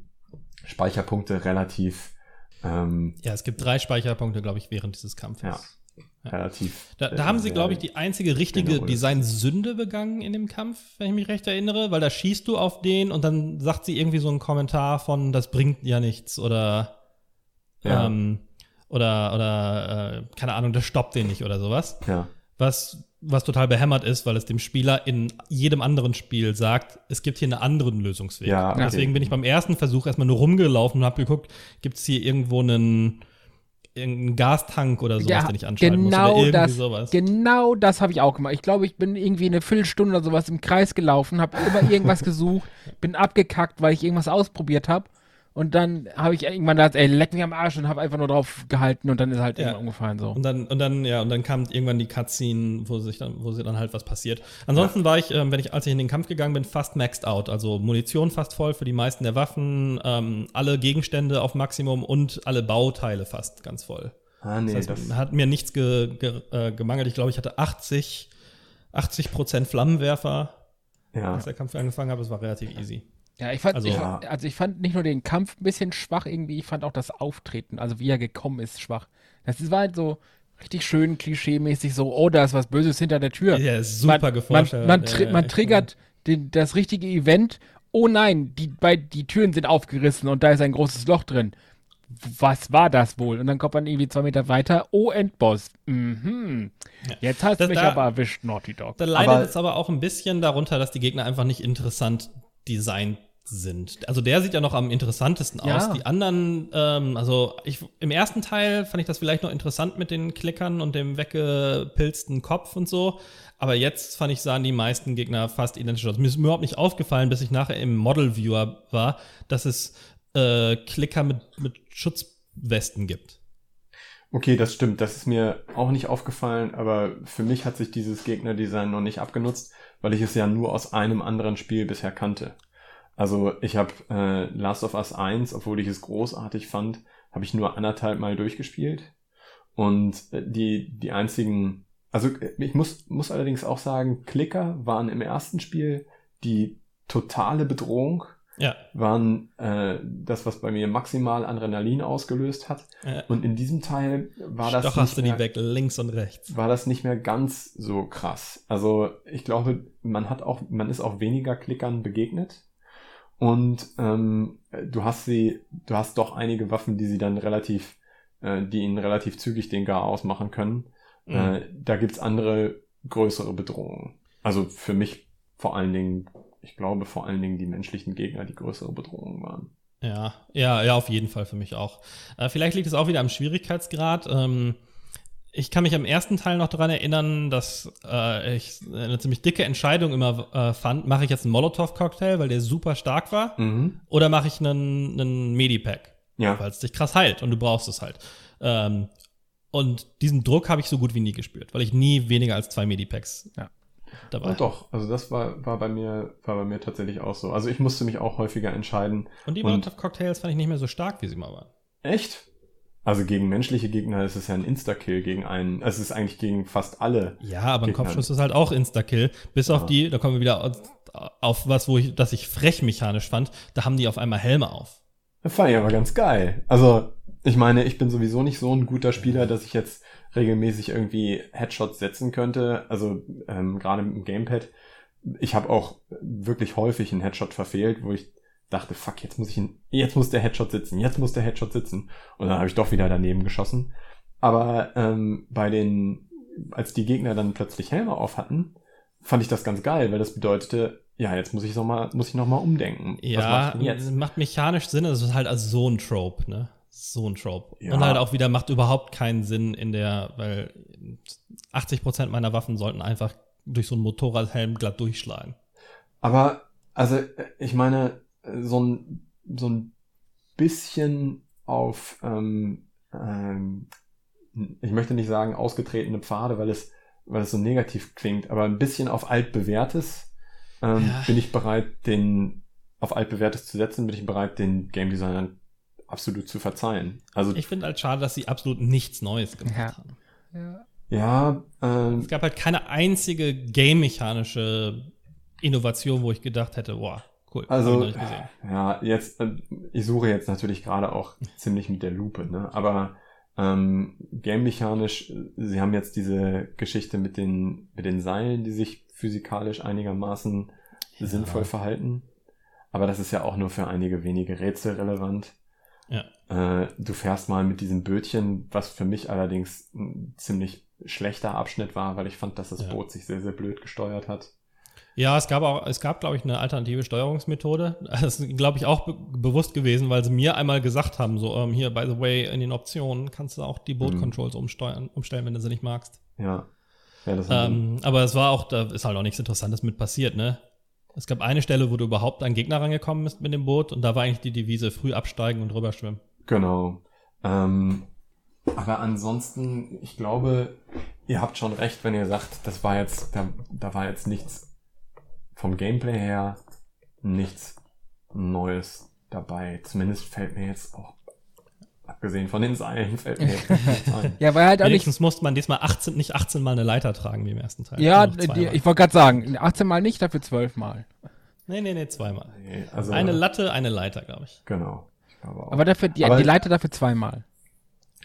Speicherpunkte relativ, ähm, Ja, es gibt drei Speicherpunkte, glaube ich, während dieses Kampfes. ja, Ja. Relativ. Da, äh, da haben sie, glaube ich, die einzige richtige. Design-Sünde begangen in dem Kampf, wenn ich mich recht erinnere, weil da schießt du auf den und dann sagt sie irgendwie so einen Kommentar von, das bringt ja nichts oder Ja. ähm, oder oder äh, keine Ahnung, das stoppt den nicht oder sowas. Ja. Was was total behämmert ist, weil es dem Spieler in jedem anderen Spiel sagt, es gibt hier einen anderen Lösungsweg. Ja, okay. Deswegen bin ich beim ersten Versuch erstmal nur rumgelaufen und habe geguckt, gibt es hier irgendwo einen irgendeinen Gastank oder sowas, den ich anschalten muss oder genau irgendwie das, sowas. genau das habe ich auch gemacht. Ich glaube, ich bin irgendwie eine Viertelstunde oder sowas im Kreis gelaufen, habe immer irgendwas gesucht, bin abgekackt, weil ich irgendwas ausprobiert habe. Und dann habe ich irgendwann gedacht, ey, leck mich am Arsch und habe einfach nur drauf gehalten und dann ist halt Ja. irgendwann umgefallen so. Und dann, und dann, ja, und dann kam irgendwann die Cutscene, wo sich dann, wo sie dann halt was passiert. Ansonsten war ich, ähm, wenn ich, als ich in den Kampf gegangen bin, fast maxed out. Also Munition fast voll für die meisten der Waffen, ähm, alle Gegenstände auf Maximum und alle Bauteile fast ganz voll. Ah, nee, das das, heißt, hat mir nichts ge, ge, äh, gemangelt. Ich glaube, ich hatte 80, 80 Prozent Flammenwerfer, ja. als der Kampf angefangen habe. Es war relativ easy. Ja, ich fand, Also- ich, Ja. also ich fand nicht nur den Kampf ein bisschen schwach irgendwie, ich fand auch das Auftreten, also wie er gekommen ist, schwach. Das war halt so richtig schön klischee-mäßig so, oh, da ist was Böses hinter der Tür. Ja, ist super man, geforscht. Man, man, ja, tri ja, man triggert den, das richtige Event. Oh nein, die, bei, die Türen sind aufgerissen und da ist ein großes Loch drin. Was war das wohl? Und dann kommt man irgendwie zwei Meter weiter. Oh, Endboss. Mhm. Jetzt hast du Das- mich da- aber erwischt, Naughty Dog. Da leidet Aber- es aber auch ein bisschen darunter, dass die Gegner einfach nicht interessant designt sind. Also der sieht ja noch am interessantesten Ja. aus. Die anderen, ähm, also ich, im ersten Teil fand ich das vielleicht noch interessant mit den Klickern und dem weggepilzten Kopf und so. Aber jetzt fand ich, sahen die meisten Gegner fast identisch aus. Mir ist überhaupt nicht aufgefallen, bis ich nachher im Model Viewer war, dass es äh, Klicker mit, mit Schutzwesten gibt. Okay, das stimmt. Das ist mir auch nicht aufgefallen, aber für mich hat sich dieses Gegnerdesign noch nicht abgenutzt, weil ich es ja nur aus einem anderen Spiel bisher kannte. Also ich habe äh, Last of Us 1, obwohl ich es großartig fand, habe ich nur anderthalb Mal durchgespielt. Und äh, die, die einzigen, also äh, ich muss, muss allerdings auch sagen, Klicker waren im ersten Spiel die totale Bedrohung, Ja. waren äh, das, was bei mir maximal Adrenalin ausgelöst hat. Äh, Und in diesem Teil war das, doch hast du die mehr, weg, links und rechts. war das nicht mehr ganz so krass. Also ich glaube, man hat auch, man ist auch weniger Klickern begegnet. Und ähm, du hast sie, du hast doch einige Waffen, die sie dann relativ, äh, die ihnen relativ zügig den Gar ausmachen können. Mhm. Äh, da gibt's andere größere Bedrohungen. Also für mich vor allen Dingen, ich glaube vor allen Dingen die menschlichen Gegner, die größere Bedrohungen waren. Ja, ja, ja, auf jeden Fall für mich auch. Äh, vielleicht liegt es auch wieder am Schwierigkeitsgrad. Ähm, ich kann mich am ersten Teil noch daran erinnern, dass äh, ich eine ziemlich dicke Entscheidung immer äh, fand, mache ich jetzt einen Molotow-Cocktail, weil der super stark war, Mhm. oder mache ich einen, einen Medipack, Ja. weil es dich krass heilt und du brauchst es halt. Ähm, und diesen Druck habe ich so gut wie nie gespürt, weil ich nie weniger als zwei Medipacks Ja. dabei hatte. doch, also das war, war bei mir, war bei mir tatsächlich auch so. Also ich musste mich auch häufiger entscheiden. Und die Und- Molotow-Cocktails fand ich nicht mehr so stark, wie sie mal waren. Echt? Also gegen menschliche Gegner ist es ja ein Insta-Kill gegen einen. Es ist eigentlich gegen fast alle. Ja, aber ein Gegner. Kopfschuss ist halt auch Insta-Kill. Bis auf Ja. die, da kommen wir wieder auf, auf was, wo ich, das ich frech mechanisch fand, da haben die auf einmal Helme auf. Das fand ich aber ganz geil. Also, ich meine, ich bin sowieso nicht so ein guter Spieler, dass ich jetzt regelmäßig irgendwie Headshots setzen könnte. Also, ähm, gerade mit dem Gamepad. Ich habe auch wirklich häufig einen Headshot verfehlt, wo ich dachte, fuck, jetzt muss ich ihn, jetzt muss der Headshot sitzen, jetzt muss der Headshot sitzen. Und dann habe ich doch wieder daneben geschossen. Aber ähm, bei den, als die Gegner dann plötzlich Helme auf hatten, fand ich das ganz geil, weil das bedeutete, ja, jetzt muss ich noch mal, muss ich noch mal umdenken. Ja, macht mechanisch Sinn, das ist halt als so ein Trope, ne? So ein Trope. Ja. Und halt auch wieder macht überhaupt keinen Sinn in der, weil 80% meiner Waffen sollten einfach durch so einen Motorradhelm glatt durchschlagen. Aber, also, äh, ich meine, so ein, so ein bisschen auf, ähm, ähm, ich möchte nicht sagen ausgetretene Pfade, weil es, weil es so negativ klingt, aber ein bisschen auf altbewährtes ähm, Ja. bin ich bereit, den, auf altbewährtes zu setzen, bin ich bereit, den Game Designern absolut zu verzeihen. Also, Ich finde halt schade, dass sie absolut nichts Neues gemacht Ja. haben. Ja. ja, ähm, Es gab halt keine einzige game-mechanische Innovation, wo ich gedacht hätte, boah, Cool. Also, ja, jetzt, äh, ich suche jetzt natürlich gerade auch ziemlich mit der Lupe, ne? Aber ähm, game-mechanisch, sie haben jetzt diese Geschichte mit den, mit den Seilen, die sich physikalisch einigermaßen sinnvoll verhalten. Aber das ist ja auch nur für einige wenige Rätsel relevant. Ja. Äh, du fährst mal mit diesem Bötchen, was für mich allerdings ein ziemlich schlechter Abschnitt war, weil ich fand, dass das Ja. Boot sich sehr, sehr blöd gesteuert hat. Ja, es gab auch, es gab, glaube ich, eine alternative Steuerungsmethode. Das ist, glaube ich, auch be bewusst gewesen, weil sie mir einmal gesagt haben, so, ähm, hier, by the way, in den Optionen kannst du auch die Boot Mhm. Controls umsteuern, umstellen, wenn du sie nicht magst. Ja. Ja, das Ähm, aber es war auch, da ist halt auch nichts Interessantes mit passiert, ne? Es gab eine Stelle, wo du überhaupt an Gegner rangekommen bist mit dem Boot und da war eigentlich die Devise früh absteigen und drüber schwimmen. Genau. Ähm, aber ansonsten, ich glaube, ihr habt schon recht, wenn ihr sagt, das war jetzt, da, da war jetzt nichts vom Gameplay her, nichts Neues dabei. Zumindest fällt mir jetzt auch, abgesehen von den Seilen, fällt mir jetzt nichts ein. Ja, weil halt auch nicht. Wenigstens musste man diesmal 18, nicht 18 Mal eine Leiter tragen wie im ersten Teil. Ja, die, ich wollte gerade sagen, 18 Mal nicht, dafür 12 Mal. nee, nee, nee, zweimal. Nee, Also, Eine Latte, eine Leiter, glaube ich. Genau. Ich glaube auch. Aber dafür, die, Aber- die Leiter dafür zweimal.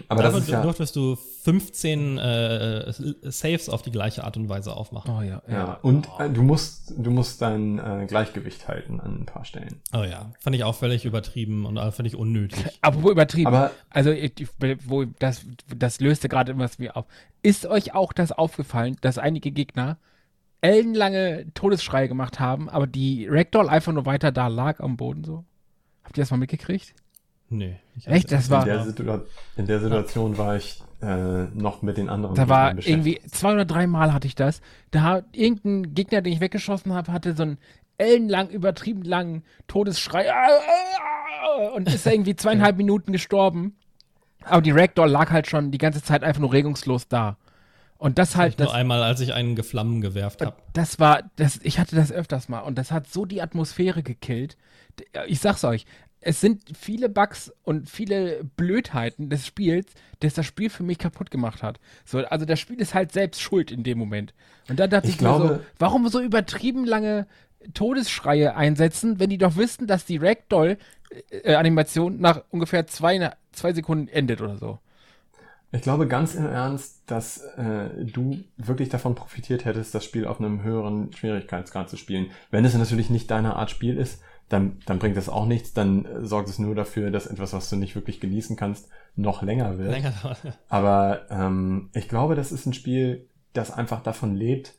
Aber das ist ja, durftest du 15 äh, Saves auf die gleiche Art und Weise aufmachen. Oh ja, ja. Und äh, du musst, du musst dein äh, Gleichgewicht halten an ein paar Stellen. Oh ja, fand ich auch völlig übertrieben und auch völlig unnötig. Apropos übertrieben. Aber also, ich, ich- wo das, das löste gerade irgendwas mir auf. Ist euch auch das aufgefallen, dass einige Gegner ellenlange Todesschreie gemacht haben, aber die Ragdoll einfach nur weiter da lag am Boden so? Habt ihr das mal mitgekriegt? Nee. ich Echt? Das war- in, der Situa in der Situation war ich äh, noch mit den anderen. Da war irgendwie zwei oder drei Mal hatte ich das. Da hat irgendein Gegner, den ich weggeschossen habe, hatte so einen ellenlang, übertrieben langen Todesschrei und ist irgendwie zweieinhalb Minuten gestorben. Aber die Ragdoll lag halt schon die ganze Zeit einfach nur regungslos da. Und das halt, nur das, einmal, als ich einen Geflammen gewerft habe. das war, das, ich hatte das öfters mal und das hat so die Atmosphäre gekillt. Ich sag's euch, es sind viele Bugs und viele Blödheiten des Spiels, das das Spiel für mich kaputt gemacht hat. So, also das Spiel ist halt selbst schuld in dem Moment. Und da dachte ich, Ich mir so, glaube- warum so übertrieben lange Todesschreie einsetzen, wenn die doch wissen, dass die Ragdoll-Animation nach ungefähr zwei, zwei Sekunden endet oder so. Ich glaube ganz im Ernst, dass äh, du wirklich davon profitiert hättest, das Spiel auf einem höheren Schwierigkeitsgrad zu spielen. Wenn es natürlich nicht deine Art Spiel ist, dann, dann bringt das auch nichts. Dann äh, sorgt es nur dafür, dass etwas, was du nicht wirklich genießen kannst, noch länger wird. Länger dauert. Aber ähm, ich glaube, das ist ein Spiel, das einfach davon lebt,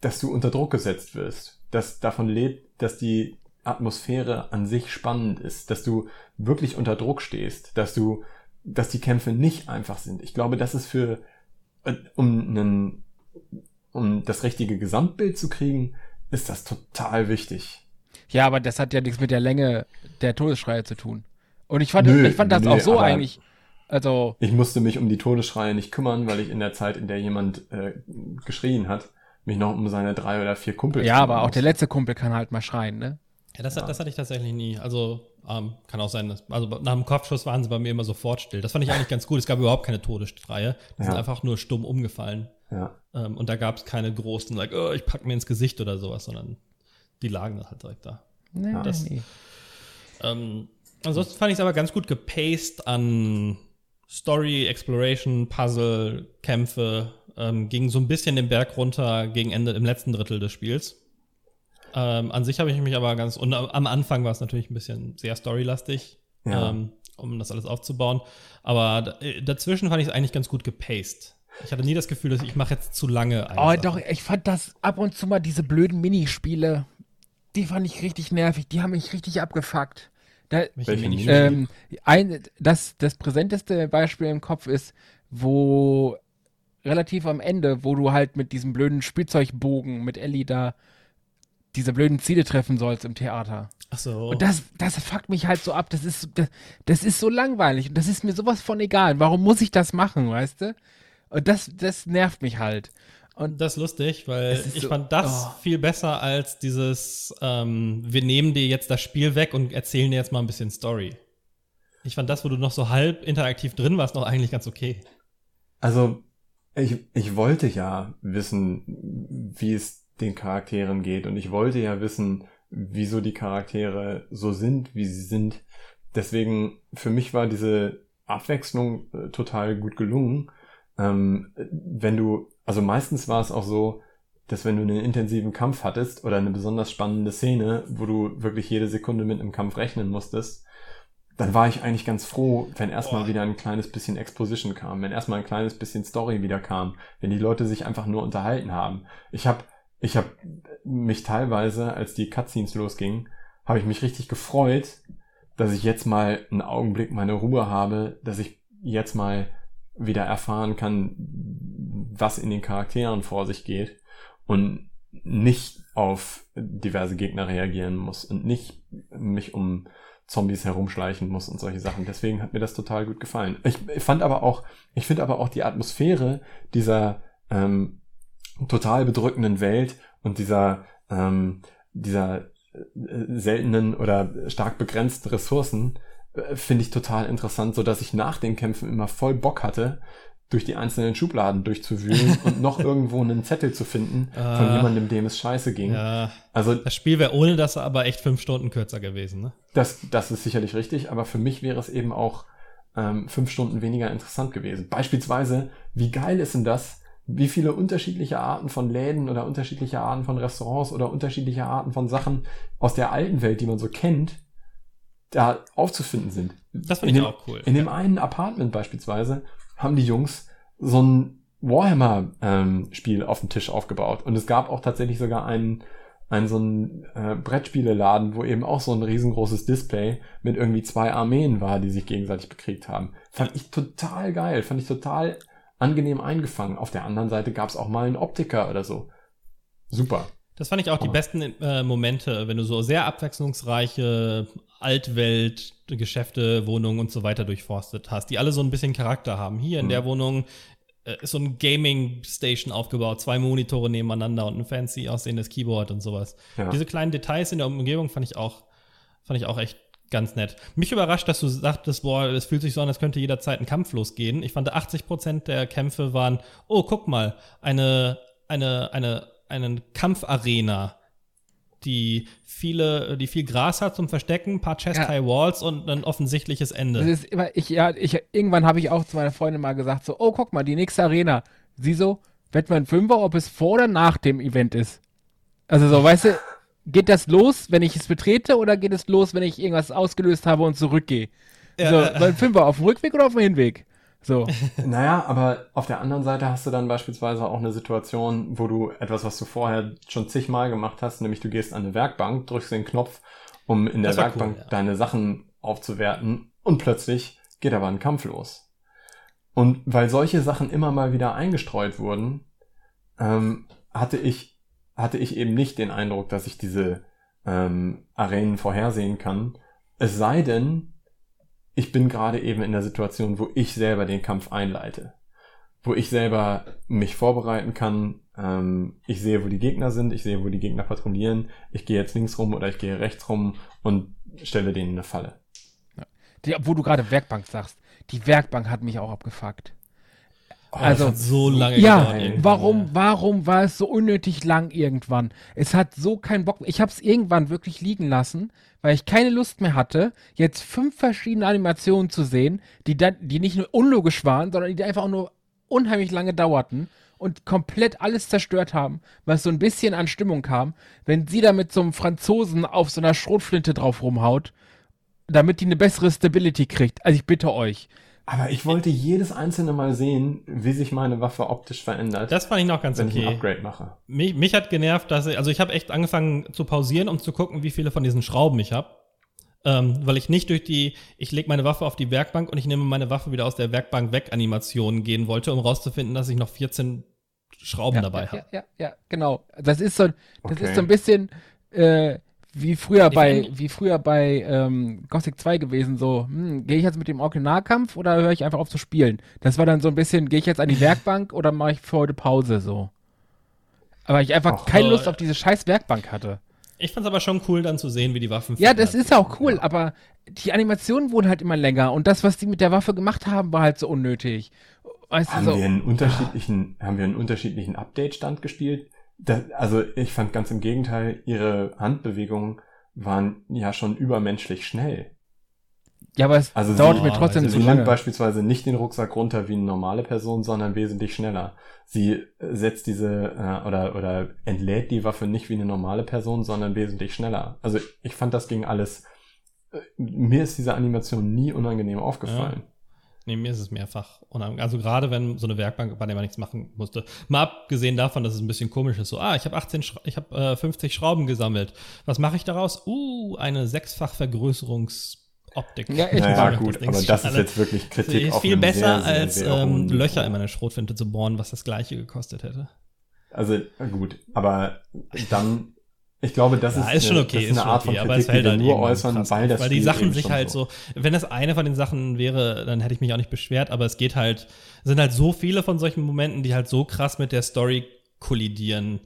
dass du unter Druck gesetzt wirst. Das davon lebt, dass die Atmosphäre an sich spannend ist, dass du wirklich unter Druck stehst, dass du, dass die Kämpfe nicht einfach sind. Ich glaube, das ist für, äh, um einen, um das richtige Gesamtbild zu kriegen, ist das total wichtig. Ja, aber das hat ja nichts mit der Länge der Todesschreie zu tun. Und ich fand, Nö, ich fand das nö, auch so eigentlich. Also, Ich musste mich um die Todesschreie nicht kümmern, weil ich in der Zeit, in der jemand äh, geschrien hat, mich noch um seine drei oder vier Kumpels ja, aber auch der letzte Kumpel kann halt mal schreien, ne? Ja, das, hat- das hatte ich tatsächlich nie. Also ähm, kann auch sein, dass, also nach dem Kopfschuss waren sie bei mir immer sofort still. Das fand ich eigentlich ganz gut. Es gab überhaupt keine Todesstreie. Die sind Ja. einfach nur stumm umgefallen. Ja. Ähm, und da gab es keine großen, like, oh, ich pack mir ins Gesicht oder sowas, sondern die lagen dann halt direkt da. Nee, das- nee. Ähm, ansonsten fand ich es aber ganz gut gepaced an Story, Exploration, Puzzle, Kämpfe. Ähm, ging so ein bisschen den Berg runter gegen Ende im letzten Drittel des Spiels. Ähm, an sich habe ich mich aber ganz, und am- Anfang war es natürlich ein bisschen sehr storylastig, Ja. ähm, um das alles aufzubauen. Aber äh, dazwischen fand ich es eigentlich ganz gut gepaced. Ich hatte nie das Gefühl, dass ich mache jetzt zu lange Oh, Sache. doch, ich fand das ab und zu mal diese blöden Minispiele, die fand ich richtig nervig, die haben mich richtig abgefuckt. Da, ähm, ein, das, das präsenteste Beispiel im Kopf ist, wo relativ am Ende, wo du halt mit diesem blöden Spielzeugbogen mit Ellie da diese blöden Ziele treffen sollst im Theater. Ach so. Und das, das fuckt mich halt so ab. Das ist, das, das ist so langweilig und das ist mir sowas von egal. Warum muss ich das machen, weißt du? Und das, das nervt mich halt. Und Das ist lustig, weil ist ich so- fand das oh. viel besser als dieses, ähm, wir nehmen dir jetzt das Spiel weg und erzählen dir jetzt mal ein bisschen Story. Ich fand das, wo du noch so halb interaktiv drin warst, noch eigentlich ganz okay. Also, ich, ich wollte ja wissen, wie es den Charakteren geht und ich wollte ja wissen, wieso die Charaktere so sind, wie sie sind. Deswegen, für mich war diese Abwechslung äh, total gut gelungen. Ähm, wenn du, also meistens war es auch so, dass wenn du einen intensiven Kampf hattest oder eine besonders spannende Szene, wo du wirklich jede Sekunde mit einem Kampf rechnen musstest, dann war ich eigentlich ganz froh, wenn erstmal wieder ein kleines bisschen Exposition kam, wenn erstmal ein kleines bisschen Story wieder kam, wenn die Leute sich einfach nur unterhalten haben. Ich habe ich hab mich teilweise, als die Cutscenes losgingen, habe ich mich richtig gefreut, dass ich jetzt mal einen Augenblick meine Ruhe habe, dass ich jetzt mal wieder erfahren kann, was in den Charakteren vor sich geht und nicht auf diverse Gegner reagieren muss und nicht mich um Zombies herumschleichen muss und solche Sachen. Deswegen hat mir das total gut gefallen. Ich, fand aber auch, ich finde aber auch die Atmosphäre dieser ähm, total bedrückenden Welt und dieser ähm, dieser äh, seltenen oder stark begrenzten Ressourcen äh, finde ich total interessant, so dass ich nach den Kämpfen immer voll Bock hatte, durch die einzelnen Schubladen durchzuwühlen und noch irgendwo einen Zettel zu finden von Ah. jemandem, dem es scheiße ging. Ja, Also das Spiel wäre ohne das aber echt fünf Stunden kürzer gewesen, ne? das, das ist sicherlich richtig, aber für mich wäre es eben auch ähm, fünf Stunden weniger interessant gewesen. Beispielsweise, wie geil ist denn das, wie viele unterschiedliche Arten von Läden oder unterschiedliche Arten von Restaurants oder unterschiedliche Arten von Sachen aus der alten Welt, die man so kennt, da aufzufinden sind. Das finde In ich dem- auch cool. In dem einen Apartment beispielsweise haben die Jungs so ein Warhammer-Spiel auf dem Tisch aufgebaut. Und es gab auch tatsächlich sogar einen, einen so einen äh, Brettspieleladen, wo eben auch so ein riesengroßes Display mit irgendwie zwei Armeen war, die sich gegenseitig bekriegt haben. Fand ich total geil, fand ich total angenehm eingefangen. Auf der anderen Seite gab es auch mal einen Optiker oder so. Super. Das fand ich auch die besten äh, Momente, wenn du so sehr abwechslungsreiche Altwelt, Geschäfte, Wohnungen und so weiter durchforstet hast, die alle so ein bisschen Charakter haben. Hier in Mhm. der Wohnung äh, ist so ein Gaming-Station aufgebaut, zwei Monitore nebeneinander und ein fancy aussehendes Keyboard und sowas. Ja. Diese kleinen Details in der Umgebung fand ich auch, fand ich auch echt ganz nett. Mich überrascht, dass du sagtest, boah, es fühlt sich so an, als könnte jederzeit ein Kampf losgehen. Ich fand 80% der Kämpfe waren, oh, guck mal, eine, eine, eine, eine Kampfarena, die viele, die viel Gras hat zum Verstecken, ein paar Chest-High Walls und ein offensichtliches Das Ende. ist immer, ich, ja, ich, irgendwann habe ich auch zu meiner Freundin mal gesagt, so, oh, guck mal, die nächste Arena. Sie so, wir einen Fünfer, ob es vor oder nach dem Event ist. Also so, weißt du, geht das los, wenn ich es betrete, oder geht es los, wenn ich irgendwas ausgelöst habe und zurückgehe? Ja, so, äh, ein Fünfer auf dem Rückweg oder auf dem Hinweg? So. Naja, aber auf der anderen Seite hast du dann beispielsweise auch eine Situation, wo du etwas, was du vorher schon zigmal gemacht hast, nämlich du gehst an eine Werkbank, drückst den Knopf, um in der Werkbank cool, ja. deine Sachen aufzuwerten und plötzlich geht aber ein Kampf los. Und weil solche Sachen immer mal wieder eingestreut wurden, ähm, hatte ich hatte ich eben nicht den Eindruck, dass ich diese ähm, Arenen vorhersehen kann. Es sei denn, ich bin gerade eben in der Situation, wo ich selber den Kampf einleite. Wo ich selber mich vorbereiten kann. Ähm, ich sehe, wo die Gegner sind, ich sehe, wo die Gegner patrouillieren. Ich gehe jetzt links rum oder ich gehe rechts rum und stelle denen eine Falle. Die, wo du gerade Werkbank sagst. Die Werkbank hat mich auch abgefuckt. Oh, also- so lange Ja, gedauert warum, warum war es so unnötig lang irgendwann? Es hat so keinen Bock. Ich habe es irgendwann wirklich liegen lassen, weil ich keine Lust mehr hatte, jetzt fünf verschiedene Animationen zu sehen, die dann, die nicht nur unlogisch waren, sondern die einfach auch nur unheimlich lange dauerten und komplett alles zerstört haben, was so ein bisschen an Stimmung kam, wenn sie da mit so einem Franzosen auf so einer Schrotflinte drauf rumhaut, damit die eine bessere Stability kriegt. Also ich bitte euch. Aber ich wollte jedes einzelne Mal sehen, wie sich meine Waffe optisch verändert, Das fand ich noch ganz wenn ich ein okay. Upgrade mache. Mich, mich hat genervt, dass ich, also ich habe echt angefangen zu pausieren, um zu gucken, wie viele von diesen Schrauben ich habe. Ähm, weil ich nicht durch die, ich lege meine Waffe auf die Werkbank und ich nehme meine Waffe wieder aus der Werkbank weg Animation gehen wollte, um rauszufinden, dass ich noch 14 Schrauben ja, dabei ja, habe. ja, ja, ja, genau. Das ist so, das Okay. ist so ein bisschen äh, wie früher bei, wie früher bei ähm, Gothic 2 gewesen. So, hm, gehe ich jetzt mit dem Originalkampf oder höre ich einfach auf zu spielen? Das war dann so ein bisschen, gehe ich jetzt an die Werkbank oder mache ich für heute Pause so? Aber ich einfach Ach, keine Lust auf diese scheiß Werkbank hatte. Ich fand es aber schon cool, dann zu sehen, wie die Waffen Ja, das ist auch cool, aber die Animationen wurden halt immer länger und das, was die mit der Waffe gemacht haben, war halt so unnötig. Weißt du, Haben so, wir einen unterschiedlichen, haben wir einen unterschiedlichen Update-Stand gespielt? Das, also ich fand ganz im Gegenteil, ihre Handbewegungen waren ja schon übermenschlich schnell. Ja, aber es Also dauert sie- mir trotzdem Sie zu nimmt lange. beispielsweise nicht den Rucksack runter wie eine normale Person, sondern wesentlich schneller. Sie äh, setzt diese äh, oder oder entlädt die Waffe nicht wie eine normale Person, sondern wesentlich schneller. Also ich fand das ging alles. äh, Mir ist diese Animation nie unangenehm aufgefallen. Nee, mir ist es mehrfach unangenehm. Also gerade wenn so eine Werkbank, bei der man nichts machen musste. Mal abgesehen davon, dass es ein bisschen komisch ist. So, ah, ich habe 18, Schra ich habe äh, 50 Schrauben gesammelt. Was mache ich daraus? Uh, eine sechsfach Vergrößerungsoptik. Ja, echt Naja, gut, Ding aber das ist jetzt wirklich Kritik ist viel besser sehr, als sehr ähm. Löcher in meine Schrotflinte zu bohren, was das gleiche gekostet hätte. Also na gut, aber dann, ich glaube, das ja, ist, ist schon eine, okay, das ist ist eine Art okay, von aber Kritik, es fällt die halt nur äußern, krass weil das weil die Spiel Sachen sich halt so, wenn das eine von den Sachen wäre, dann hätte ich mich auch nicht beschwert, aber es geht halt, es sind halt so viele von solchen Momenten, die halt so krass mit der Story kollidieren,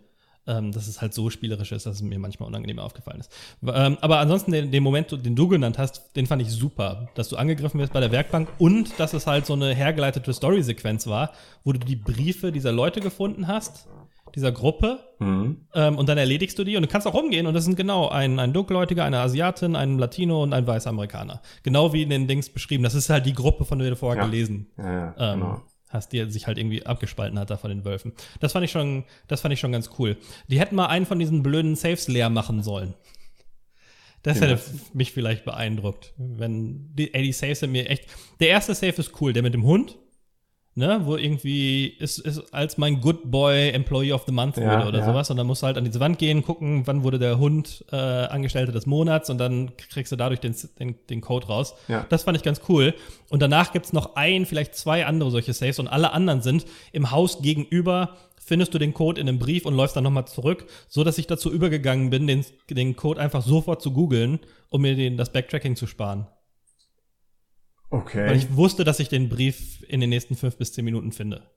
ähm, dass es halt so spielerisch ist, dass es mir manchmal unangenehm aufgefallen ist. Ähm, aber ansonsten den, den Moment, den du genannt hast, den fand ich super, dass du angegriffen wirst bei der Werkbank und dass es halt so eine hergeleitete Story-Sequenz war, wo du die Briefe dieser Leute gefunden hast, dieser Gruppe, Mhm. ähm, und dann erledigst du die und du kannst auch rumgehen und das sind genau ein, ein Dunkelhäutiger, eine Asiatin, ein Latino und ein weißer Amerikaner. Genau wie in den Dings beschrieben. Das ist halt die Gruppe, von der du vorher Ja. gelesen Ja, ja, ähm, genau. hast, die sich halt irgendwie abgespalten hat da von den Wölfen. Das fand ich schon, das fand ich schon ganz cool. Die hätten mal einen von diesen blöden Saves leer machen sollen. Das hätte mich vielleicht beeindruckt, wenn die, ey, die Saves sind mir echt. Der erste Save ist cool, der mit dem Hund, ne, wo irgendwie ist, ist als mein Good Boy Employee of the Month Ja, wurde oder ja. sowas und dann musst du halt an diese Wand gehen, gucken, wann wurde der Hund äh, Angestellte des Monats und dann kriegst du dadurch den, den, den Code raus. Ja. Das fand ich ganz cool. Und danach gibt's noch ein, vielleicht zwei andere solche Saves und alle anderen sind im Haus gegenüber findest du den Code in einem Brief und läufst dann nochmal zurück, so dass ich dazu übergegangen bin, den, den Code einfach sofort zu googeln, um mir den, das Backtracking zu sparen. Weil Okay. ich wusste, dass ich den Brief in den nächsten fünf bis zehn Minuten finde.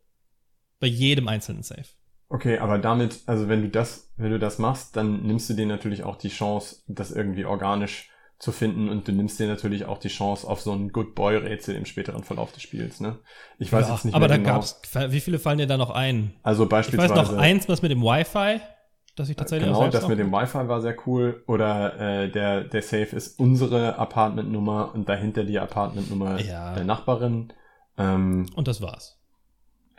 Bei jedem einzelnen Save. Okay, aber damit, also wenn du das, wenn du das machst, dann nimmst du dir natürlich auch die Chance, das irgendwie organisch zu finden und du nimmst dir natürlich auch die Chance auf so ein Good Boy Rätsel im späteren Verlauf des Spiels, ne? Ich weiß Ja, jetzt nicht aber mehr da genau. gab's, wie viele fallen dir da noch ein? also Ich weiß beispielsweise noch eins, was mit dem Wi-Fi, das ich tatsächlich Genau, das mit dem Wi-Fi war sehr cool. Oder äh, der, der Safe ist unsere Apartmentnummer und dahinter die Apartmentnummer Ja. der Nachbarin. Ähm, Und das war's.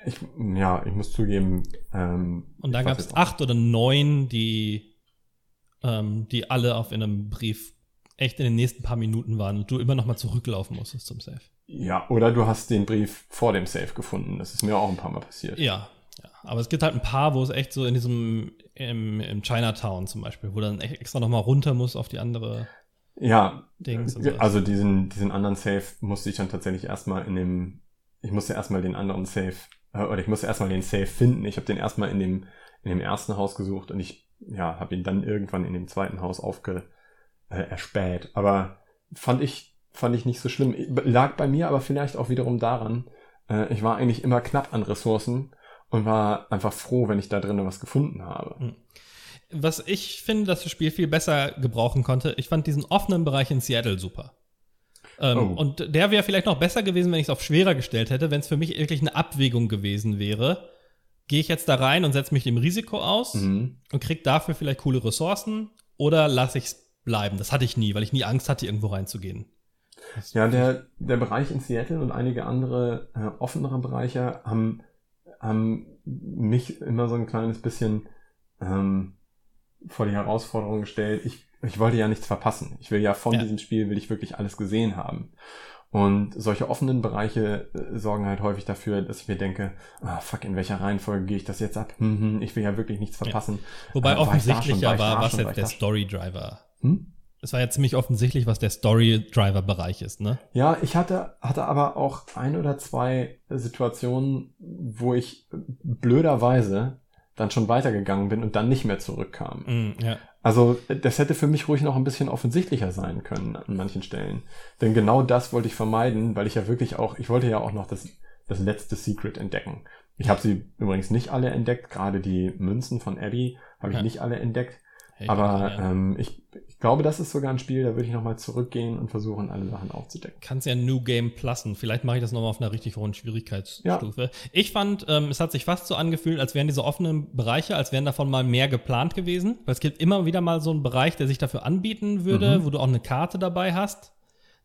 ich, ja, ich muss zugeben. Ähm, Und da gab es acht oder neun, die, ähm, die alle auf in einem Brief echt in den nächsten paar Minuten waren und du immer noch mal zurücklaufen musstest zum Safe. Ja, oder du hast den Brief vor dem Safe gefunden. Das ist mir auch ein paar Mal passiert. Ja, ja. Aber es gibt halt ein paar, wo es echt so in diesem, im, im Chinatown zum Beispiel, wo dann extra noch mal runter muss auf die andere Ja, Dings. und also diesen, diesen anderen Safe musste ich dann tatsächlich erstmal in dem, ich musste erstmal den anderen Safe, äh, oder ich musste erstmal den Safe finden. Ich habe den erstmal in dem, in dem ersten Haus gesucht und ich, ja, habe ihn dann irgendwann in dem zweiten Haus aufge, äh, erspäht. Aber fand ich, fand ich nicht so schlimm. Lag bei mir aber vielleicht auch wiederum daran, äh, ich war eigentlich immer knapp an Ressourcen und war einfach froh, wenn ich da drinnen was gefunden habe. Was ich finde, dass das Spiel viel besser gebrauchen konnte, ich fand diesen offenen Bereich in Seattle super. Ähm, Oh. Und der wäre vielleicht noch besser gewesen, wenn ich es auf schwerer gestellt hätte, wenn es für mich wirklich eine Abwägung gewesen wäre. Gehe ich jetzt da rein und setze mich dem Risiko aus Mhm. und krieg dafür vielleicht coole Ressourcen oder lasse ich es bleiben? Das hatte ich nie, weil ich nie Angst hatte, irgendwo reinzugehen. Das- Ja, der, der Bereich in Seattle und einige andere äh, offenere Bereiche haben, haben mich immer so ein kleines bisschen ähm, vor die Herausforderung gestellt. Ich, ich wollte ja nichts verpassen. Ich will ja von Ja. diesem Spiel, will ich wirklich alles gesehen haben. Und solche offenen Bereiche äh, sorgen halt häufig dafür, dass ich mir denke, ah, fuck, in welcher Reihenfolge gehe ich das jetzt ab? Hm, hm, ich will ja wirklich nichts verpassen. Wobei Äh, war ich da schon, offensichtlicher war war, da was jetzt war der? Story Driver. Hm? Es war ja ziemlich offensichtlich, was der Story Driver Bereich ist, ne? Ja, ich hatte, hatte aber auch ein oder zwei Situationen, wo ich blöderweise dann schon weitergegangen bin und dann nicht mehr zurückkam. Mm, ja. Also das hätte für mich ruhig noch ein bisschen offensichtlicher sein können an manchen Stellen. Denn genau das wollte ich vermeiden, weil ich ja wirklich auch, ich wollte ja auch noch das, das letzte Secret entdecken. Ich habe sie übrigens nicht alle entdeckt, gerade die Münzen von Abby habe ich Ja. nicht alle entdeckt. Ja, Aber ja. ähm, ich, ich glaube, das ist sogar ein Spiel, da würde ich nochmal zurückgehen und versuchen, alle Sachen aufzudecken. kannst ja New Game plussen. Vielleicht mache ich das nochmal auf einer richtig hohen Schwierigkeitsstufe. Ich fand, ähm, es hat sich fast so angefühlt, als wären diese offenen Bereiche, als wären davon mal mehr geplant gewesen. Weil es gibt immer wieder mal so einen Bereich, der sich dafür anbieten würde, Mhm. wo du auch eine Karte dabei hast,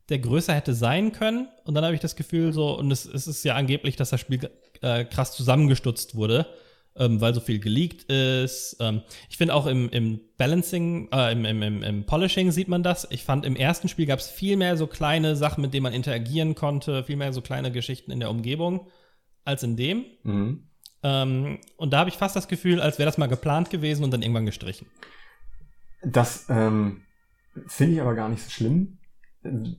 der größer hätte sein können. Und dann habe ich das Gefühl so, und es, es ist ja angeblich, dass das Spiel äh, krass zusammengestutzt wurde. Ähm, weil so viel geleakt ist. Ähm, ich finde auch im, im Balancing, äh, im, im, im, im Polishing sieht man das. Ich fand im ersten Spiel gab es viel mehr so kleine Sachen, mit denen man interagieren konnte, viel mehr so kleine Geschichten in der Umgebung als in dem. Mhm. Ähm, und da habe ich fast das Gefühl, als wäre das mal geplant gewesen und dann irgendwann gestrichen. Das ähm, finde ich aber gar nicht so schlimm.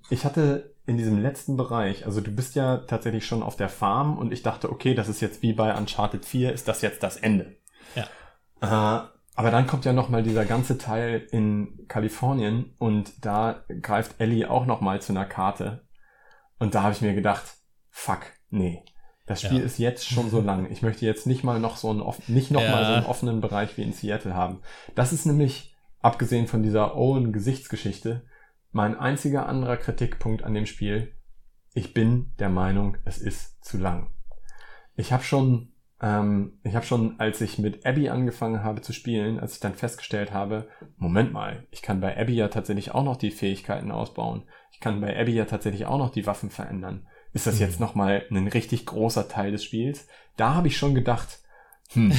Ich hatte in diesem letzten Bereich, also du bist ja tatsächlich schon auf der Farm und ich dachte, okay, das ist jetzt wie bei Uncharted 4, ist das jetzt das Ende. Ja. Äh, aber dann kommt ja nochmal dieser ganze Teil in Kalifornien und da greift Ellie auch nochmal zu einer Karte. Und da habe ich mir gedacht, fuck, nee. Das Spiel Ja. ist jetzt schon so lang. Ich möchte jetzt nicht mal noch so einen, nicht noch mal Ja. so einen offenen Bereich wie in Seattle haben. Das ist nämlich, abgesehen von dieser Owen-Gesichtsgeschichte, mein einziger anderer Kritikpunkt an dem Spiel. Ich bin der Meinung, es ist zu lang. Ich habe schon, ähm, ich habe schon, als ich mit Abby angefangen habe zu spielen, als ich dann festgestellt habe, Moment mal, ich kann bei Abby ja tatsächlich auch noch die Fähigkeiten ausbauen. Ich kann bei Abby ja tatsächlich auch noch die Waffen verändern. Ist das Mhm. jetzt noch mal ein richtig großer Teil des Spiels? Da habe ich schon gedacht, hm,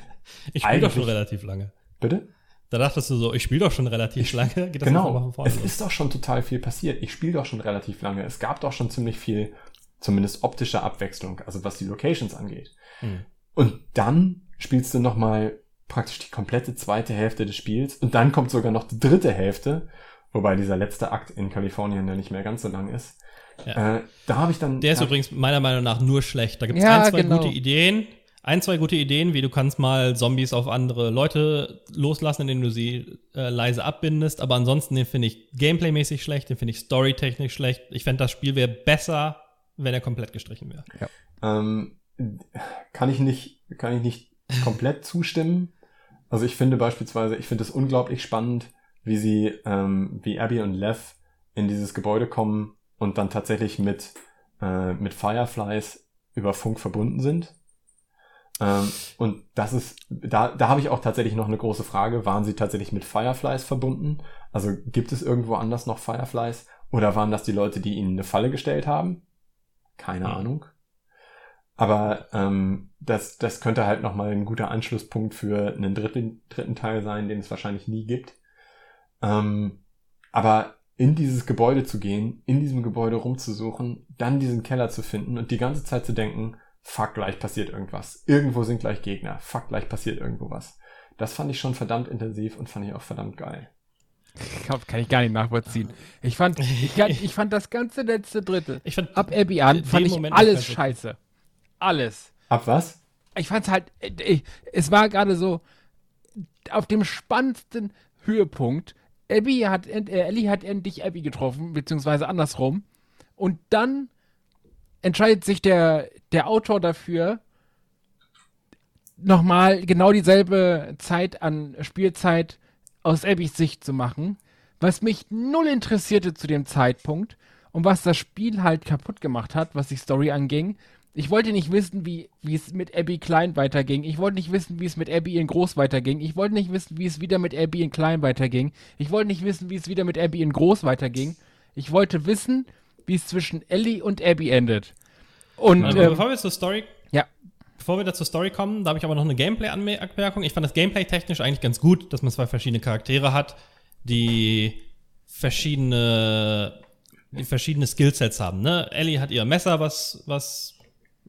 Ich spiele doch schon relativ lange. bitte? Da dachtest du so, ich spiele doch schon relativ lange. Geht das Genau. von vorne Es ist doch schon total viel passiert. Ich spiele doch schon relativ lange. Es gab doch schon ziemlich viel, zumindest optische Abwechslung, also was die Locations angeht. Hm. Und dann spielst du nochmal praktisch die komplette zweite Hälfte des Spiels und dann kommt sogar noch die dritte Hälfte, wobei dieser letzte Akt in Kalifornien ja nicht mehr ganz so lang ist. Ja. Äh, da habe ich dann. Der ist übrigens meiner Meinung nach nur schlecht. Da gibt es Ja, ein, zwei genau. gute Ideen. Ein, zwei gute Ideen, wie du kannst mal Zombies auf andere Leute loslassen, indem du sie äh, leise abbindest. Aber ansonsten den finde ich gameplaymäßig schlecht, den finde ich storytechnisch schlecht. Ich fände, das Spiel wäre besser, wenn er komplett gestrichen wäre. Ähm, kann ich nicht, kann ich nicht komplett zustimmen. Also ich finde beispielsweise, ich finde es unglaublich spannend, wie sie, ähm, wie Abby und Lev in dieses Gebäude kommen und dann tatsächlich mit, äh, mit Fireflies über Funk verbunden sind. Ähm, und das ist, da, da habe ich auch tatsächlich noch eine große Frage. Waren sie tatsächlich mit Fireflies verbunden? Also gibt es irgendwo anders noch Fireflies? Oder waren das die Leute, die ihnen eine Falle gestellt haben? Keine Hm. Ahnung. Aber ähm, das, das könnte halt nochmal ein guter Anschlusspunkt für einen dritten, dritten Teil sein, den es wahrscheinlich nie gibt. Ähm, aber in dieses Gebäude zu gehen, in diesem Gebäude rumzusuchen, dann diesen Keller zu finden und die ganze Zeit zu denken, fuck, gleich passiert irgendwas. Irgendwo sind gleich Gegner. Fuck, gleich passiert irgendwo was. Das fand ich schon verdammt intensiv und fand ich auch verdammt geil. Kann, kann ich gar nicht nachvollziehen. Ich fand, ich, ich fand das ganze letzte Drittel. Ich fand, Ab Abby an fand ich Moment alles scheiße. Alles. Ab was? Ich fand's halt, äh, ich, es war gerade so auf dem spannendsten Höhepunkt. Abby hat, äh, Ellie hat endlich Abby getroffen, beziehungsweise andersrum. Und dann entscheidet sich der, der Autor dafür, nochmal genau dieselbe Zeit an Spielzeit aus Abbys Sicht zu machen, was mich null interessierte zu dem Zeitpunkt und was das Spiel halt kaputt gemacht hat, was die Story anging. Ich wollte nicht wissen, wie, wie es mit Abby Klein weiterging. Ich wollte nicht wissen, wie es mit Abby in Groß weiterging. Ich wollte nicht wissen, wie es wieder mit Abby in Klein weiterging. Ich wollte nicht wissen, wie es wieder mit Abby in Groß weiterging. Ich wollte wissen, wie es zwischen Ellie und Abby endet. Und Aber ähm, bevor wir zur Story ja, Bevor wir da zur Story kommen, da habe ich aber noch eine Gameplay-Anmerkung. Ich fand das Gameplay technisch eigentlich ganz gut, dass man zwei verschiedene Charaktere hat, die verschiedene, die verschiedene Skillsets haben. Ne? Ellie hat ihr Messer, was, was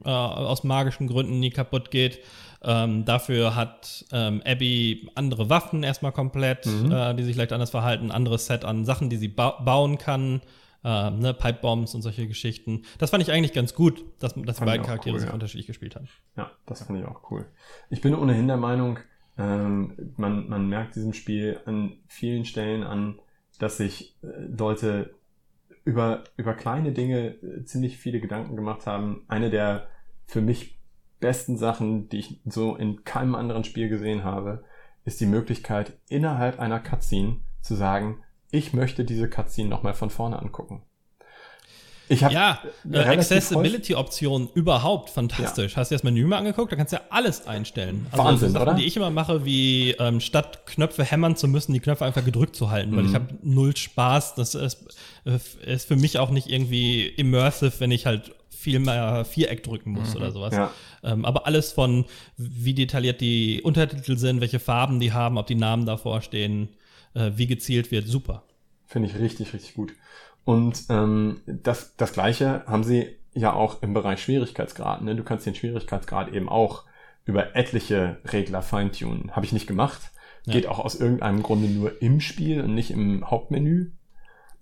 äh, aus magischen Gründen nie kaputt geht. Ähm, dafür hat ähm, Abby andere Waffen erstmal komplett, äh, die sich leicht anders verhalten, anderes Set an Sachen, die sie ba bauen kann, äh, ne, Pipe Bombs und solche Geschichten. Das fand ich eigentlich ganz gut, dass, dass die beiden Charaktere cool, sich ja. unterschiedlich gespielt haben. Ja, das fand ich auch cool. Ich bin ohnehin der Meinung, ähm, man, man merkt diesem Spiel an vielen Stellen an, dass sich äh, Leute über, über kleine Dinge äh, ziemlich viele Gedanken gemacht haben. Eine der für mich besten Sachen, die ich so in keinem anderen Spiel gesehen habe, ist die Möglichkeit, innerhalb einer Cutscene zu sagen, ich möchte diese Cutscene nochmal von vorne angucken. Ich habe ja, äh, Accessibility-Option überhaupt fantastisch. Ja. Hast du das Menü mal angeguckt? Da kannst du ja alles einstellen. Also Wahnsinn, Sachen, oder? die ich immer mache, wie ähm, statt Knöpfe hämmern zu müssen, die Knöpfe einfach gedrückt zu halten, mhm. weil ich mhm. habe null Spaß. Das ist, äh, ist für mich auch nicht irgendwie immersive, wenn ich halt viel mehr Viereck drücken muss mhm. oder sowas. Ja. Ähm, aber alles von, wie detailliert die Untertitel sind, welche Farben die haben, ob die Namen davor stehen, äh, wie gezielt wird, super. Finde ich richtig, richtig gut. Und ähm, das, das gleiche haben sie ja auch im Bereich Schwierigkeitsgrad. Ne? Du kannst den Schwierigkeitsgrad eben auch über etliche Regler feintunen. Habe ich nicht gemacht. Ja. Geht auch aus irgendeinem Grunde nur im Spiel und nicht im Hauptmenü.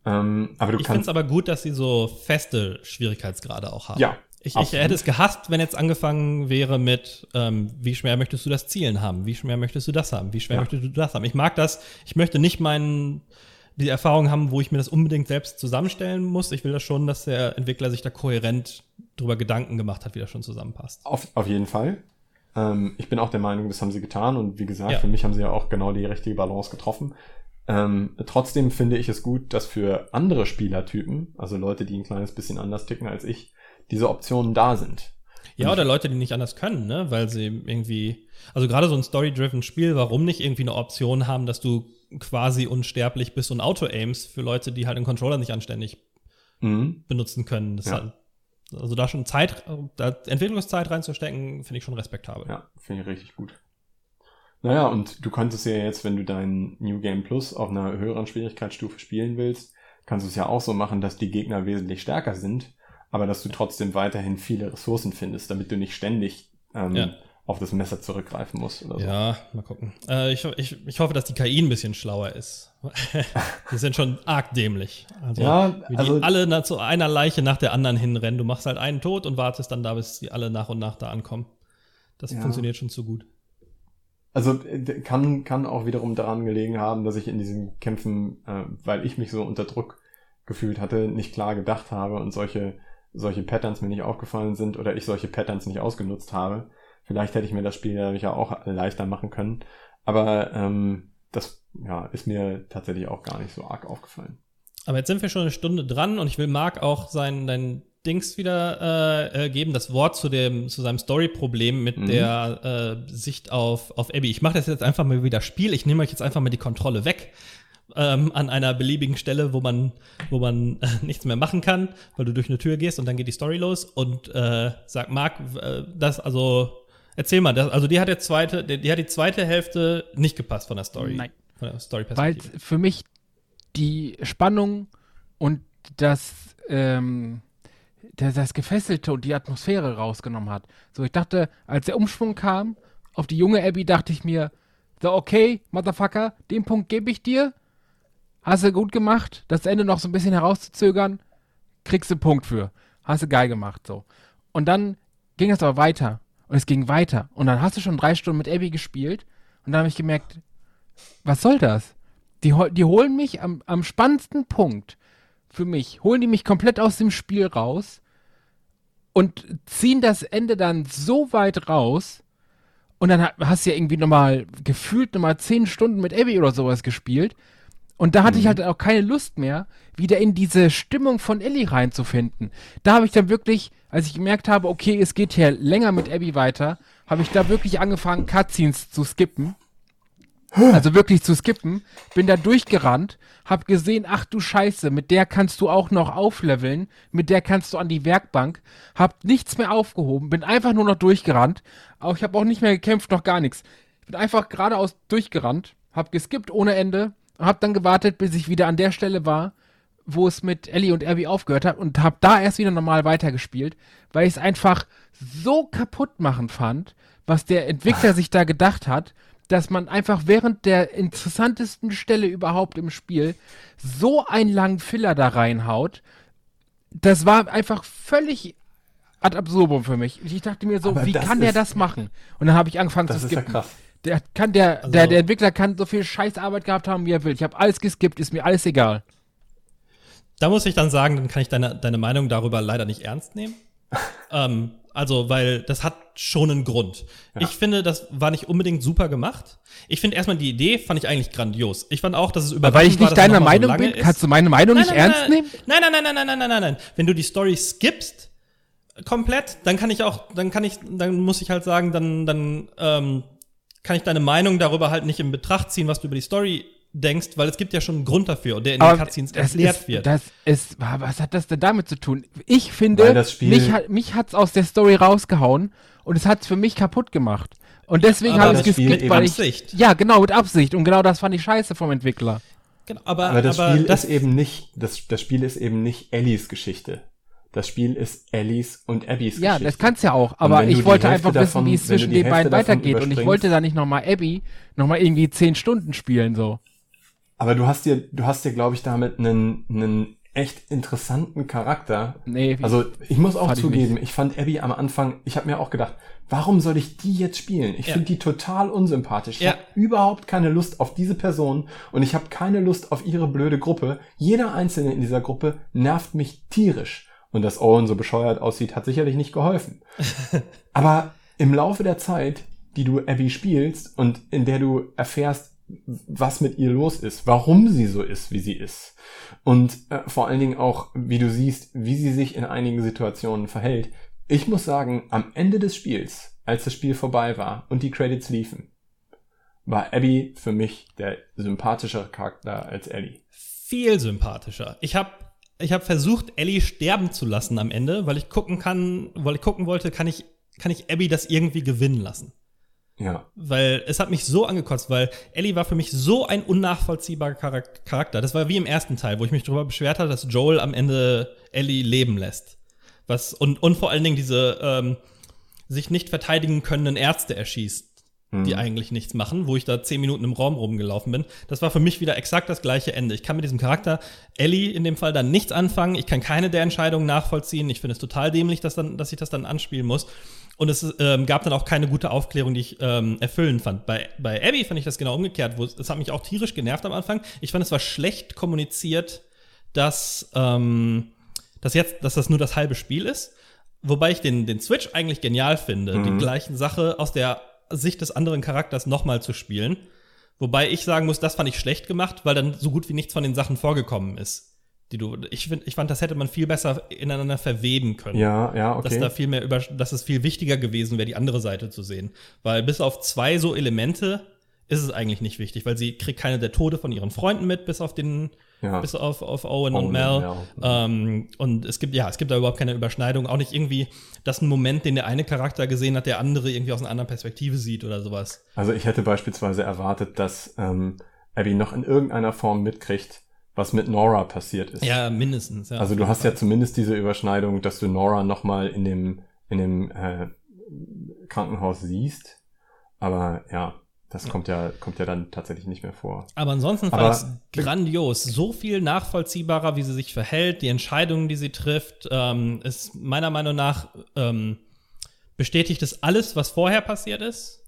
Ähm, aber du ich finde es aber gut, dass sie so feste Schwierigkeitsgrade auch haben. Ja. Ich, ich hätte es gehasst, wenn jetzt angefangen wäre mit, ähm, wie schwer möchtest du das Zielen haben? Wie schwer möchtest du das haben? Wie schwer ja. möchtest du das haben? Ich mag das. Ich möchte nicht meinen die Erfahrung haben, wo ich mir das unbedingt selbst zusammenstellen muss. Ich will das schon, dass der Entwickler sich da kohärent drüber Gedanken gemacht hat, wie das schon zusammenpasst. Auf, auf jeden Fall. Ähm, ich bin auch der Meinung, das haben sie getan und wie gesagt, ja. für mich haben sie ja auch genau die richtige Balance getroffen. Ähm, trotzdem finde ich es gut, dass für andere Spielertypen, also Leute, die ein kleines bisschen anders ticken als ich, diese Optionen da sind. Ja, oder Leute, die nicht anders können, ne? Weil sie irgendwie, also gerade so ein Story-driven Spiel, warum nicht irgendwie eine Option haben, dass du quasi unsterblich bist und Auto-Aims für Leute, die halt den Controller nicht anständig mhm. benutzen können. Ja. Halt, also da schon Zeit, da Entwicklungszeit reinzustecken, finde ich schon respektabel. Ja, finde ich richtig gut. Naja, und du könntest ja jetzt, wenn du dein New Game Plus auf einer höheren Schwierigkeitsstufe spielen willst, kannst du es ja auch so machen, dass die Gegner wesentlich stärker sind, aber dass du trotzdem weiterhin viele Ressourcen findest, damit du nicht ständig ähm, ja auf das Messer zurückgreifen muss oder so. Ja, mal gucken. Äh, ich, ich, ich hoffe, dass die KI ein bisschen schlauer ist. die sind schon arg dämlich. Also, ja, wie also, die alle na, zu einer Leiche nach der anderen hinrennen. Du machst halt einen tot und wartest dann da, bis die alle nach und nach da ankommen. Das ja. funktioniert schon zu gut. Also kann, kann auch wiederum daran gelegen haben, dass ich in diesen Kämpfen, äh, weil ich mich so unter Druck gefühlt hatte, nicht klar gedacht habe und solche, solche Patterns mir nicht aufgefallen sind oder ich solche Patterns nicht ausgenutzt habe. Vielleicht hätte ich mir das Spiel ja auch leichter machen können. Aber ähm, das ja, ist mir tatsächlich auch gar nicht so arg aufgefallen. Aber jetzt sind wir schon eine Stunde dran und ich will Marc auch sein, dein Dings wieder äh, äh geben, das Wort zu dem zu seinem Story-Problem mit mhm. der äh, Sicht auf auf Abby. Ich mache das jetzt einfach mal wieder Spiel. Ich nehme euch jetzt einfach mal die Kontrolle weg ähm, an einer beliebigen Stelle, wo man wo man äh, nichts mehr machen kann, weil du durch eine Tür gehst und dann geht die Story los und äh, sag Marc, äh, das also Erzähl mal, das, also die hat, der zweite, die hat die zweite Hälfte nicht gepasst von der Story. Nein. Von der Story Weil für mich die Spannung und das, ähm, das, das Gefesselte und die Atmosphäre rausgenommen hat. So, ich dachte, als der Umschwung kam auf die junge Abby, dachte ich mir, so, okay, Motherfucker, den Punkt gebe ich dir. Hast du gut gemacht, das Ende noch so ein bisschen herauszuzögern, kriegst du einen Punkt für. Hast du geil gemacht, so. Und dann ging es aber weiter. Und es ging weiter. Und dann hast du schon drei Stunden mit Abby gespielt. Und dann habe ich gemerkt, was soll das? Die, die holen mich am, am spannendsten Punkt für mich, holen die mich komplett aus dem Spiel raus und ziehen das Ende dann so weit raus. Und dann hast du ja irgendwie nochmal gefühlt nochmal zehn Stunden mit Abby oder sowas gespielt. Und da hatte mhm. ich halt auch keine Lust mehr, wieder in diese Stimmung von Ellie reinzufinden. Da habe ich dann wirklich, als ich gemerkt habe, okay, es geht hier länger mit Abby weiter, habe ich da wirklich angefangen, Cutscenes zu skippen. Also wirklich zu skippen. Bin da durchgerannt, hab gesehen, ach du Scheiße, mit der kannst du auch noch aufleveln, mit der kannst du an die Werkbank. Hab nichts mehr aufgehoben, bin einfach nur noch durchgerannt. Auch ich habe auch nicht mehr gekämpft, noch gar nichts. Bin einfach geradeaus durchgerannt, hab geskippt ohne Ende hab dann gewartet, bis ich wieder an der Stelle war, wo es mit Ellie und Abby aufgehört hat und hab da erst wieder normal weitergespielt, weil ich es einfach so kaputt machen fand, was der Entwickler sich da gedacht hat, dass man einfach während der interessantesten Stelle überhaupt im Spiel so einen langen Filler da reinhaut. Das war einfach völlig ad absurdum für mich. Ich dachte mir so, Aber wie kann der das machen? Und dann habe ich angefangen zu skippen. Ja krass. Der, kann, der, also, der, der Entwickler kann so viel Scheißarbeit gehabt haben, wie er will. Ich habe alles geskippt, ist mir alles egal. Da muss ich dann sagen, dann kann ich deine, deine Meinung darüber leider nicht ernst nehmen. ähm, also, weil das hat schon einen Grund. Ja. Ich finde, das war nicht unbedingt super gemacht. Ich finde erstmal die Idee fand ich eigentlich grandios. Ich fand auch, dass es über weil ich nicht deiner Meinung so bin, ist. kannst du meine Meinung nein, nicht nein, ernst nein, nehmen? Nein, nein, nein, nein, nein, nein, nein, nein. Wenn du die Story skippst komplett, dann kann ich auch, dann kann ich, dann muss ich halt sagen, dann dann ähm, kann ich deine Meinung darüber halt nicht in Betracht ziehen, was du über die Story denkst, weil es gibt ja schon einen Grund dafür, der in den Cutscenes erklärt ist, wird. Das ist, was hat das denn damit zu tun? Ich finde, Weil das Spiel- mich, hat, mich hat's aus der Story rausgehauen und es hat's für mich kaputt gemacht. Und deswegen habe ich Spiel geskippt, weil ich, Absicht. ja, genau, mit Absicht. Und genau das fand ich scheiße vom Entwickler. genau, aber, Aber das aber Spiel das ist eben nicht, das, das Spiel ist eben nicht Ellies Geschichte. Das Spiel ist Ellies und Abbys Ja, Geschichte. das kann's ja auch. Aber ich wollte einfach davon- wissen, wie es zwischen den beiden weitergeht. Und ich wollte da nicht nochmal Abby nochmal irgendwie zehn Stunden spielen, so. Aber du hast dir, du hast dir, glaube ich, damit einen, einen echt interessanten Charakter. Nee, Also ich muss auch Fand ich zugeben, ich, fand Abby am Anfang, ich habe mir auch gedacht, warum soll ich die jetzt spielen? Ich Ja. finde die total unsympathisch. Ich Ja. habe überhaupt keine Lust auf diese Person und ich habe keine Lust auf ihre blöde Gruppe. Jeder Einzelne in dieser Gruppe nervt mich tierisch. Und dass Owen so bescheuert aussieht, hat sicherlich nicht geholfen. Aber im Laufe der Zeit, die du Abby spielst und in der du erfährst, was mit ihr los ist, warum sie so ist, wie sie ist. Und äh, vor allen Dingen auch, wie du siehst, wie sie sich in einigen Situationen verhält. Ich muss sagen, am Ende des Spiels, als das Spiel vorbei war und die Credits liefen, war Abby für mich der sympathischere Charakter als Ellie. viel sympathischer. Ich habe ich hab versucht, Ellie sterben zu lassen am Ende, weil ich gucken kann, weil ich gucken wollte, kann ich, kann ich Abby das irgendwie gewinnen lassen. Ja. Weil es hat mich so angekotzt, weil Ellie war für mich so ein unnachvollziehbarer Charak- Charakter. Das war wie im ersten Teil, wo ich mich darüber beschwert hatte, dass Joel am Ende Ellie leben lässt. Was, und, und vor allen Dingen diese ähm, sich nicht verteidigen können Ärzte erschießt, die Mhm. eigentlich nichts machen, wo ich da zehn Minuten im Raum rumgelaufen bin. Das war für mich wieder exakt das gleiche Ende. Ich kann mit diesem Charakter Ellie in dem Fall dann nichts anfangen. Ich kann keine der Entscheidungen nachvollziehen. Ich finde es total dämlich, dass, dann, dass ich das dann anspielen muss. Und es ähm, gab dann auch keine gute Aufklärung, die ich ähm, erfüllend fand. Bei, bei Abby fand ich das genau umgekehrt. Wo es, es hat mich auch tierisch genervt am Anfang. Ich fand, es war schlecht kommuniziert, dass, ähm, dass jetzt, dass das nur das halbe Spiel ist. Wobei ich den, den Switch eigentlich genial finde, die gleichen Sache aus der Sicht des anderen Charakters nochmal zu spielen. Wobei ich sagen muss, das fand ich schlecht gemacht, weil dann so gut wie nichts von den Sachen vorgekommen ist. Die du, ich, find, ich fand, das hätte man viel besser ineinander verweben können Ja, ja, dass okay. da viel mehr über, dass es viel wichtiger gewesen wäre, die andere Seite zu sehen. Weil bis auf zwei so Elemente ist es eigentlich nicht wichtig, weil sie kriegt keine der Tode von ihren Freunden mit, bis auf den, Ja. bis auf, auf Owen, Owen und Mel. und Mel. Ähm, und es gibt, ja, es gibt da überhaupt keine Überschneidung. Auch nicht irgendwie, dass ein Moment, den der eine Charakter gesehen hat, der andere irgendwie aus einer anderen Perspektive sieht oder sowas. Also ich hätte beispielsweise erwartet, dass ähm, Abby noch in irgendeiner Form mitkriegt, was mit Nora passiert ist. Ja, mindestens. Ja, also du hast ja zumindest diese Überschneidung, dass du Nora nochmal in dem, in dem äh, Krankenhaus siehst. Aber ja, das kommt ja, kommt ja dann tatsächlich nicht mehr vor. Aber ansonsten fand ich grandios. So viel nachvollziehbarer, wie sie sich verhält, die Entscheidungen, die sie trifft, ähm, ist meiner Meinung nach ähm, bestätigt es alles, was vorher passiert ist.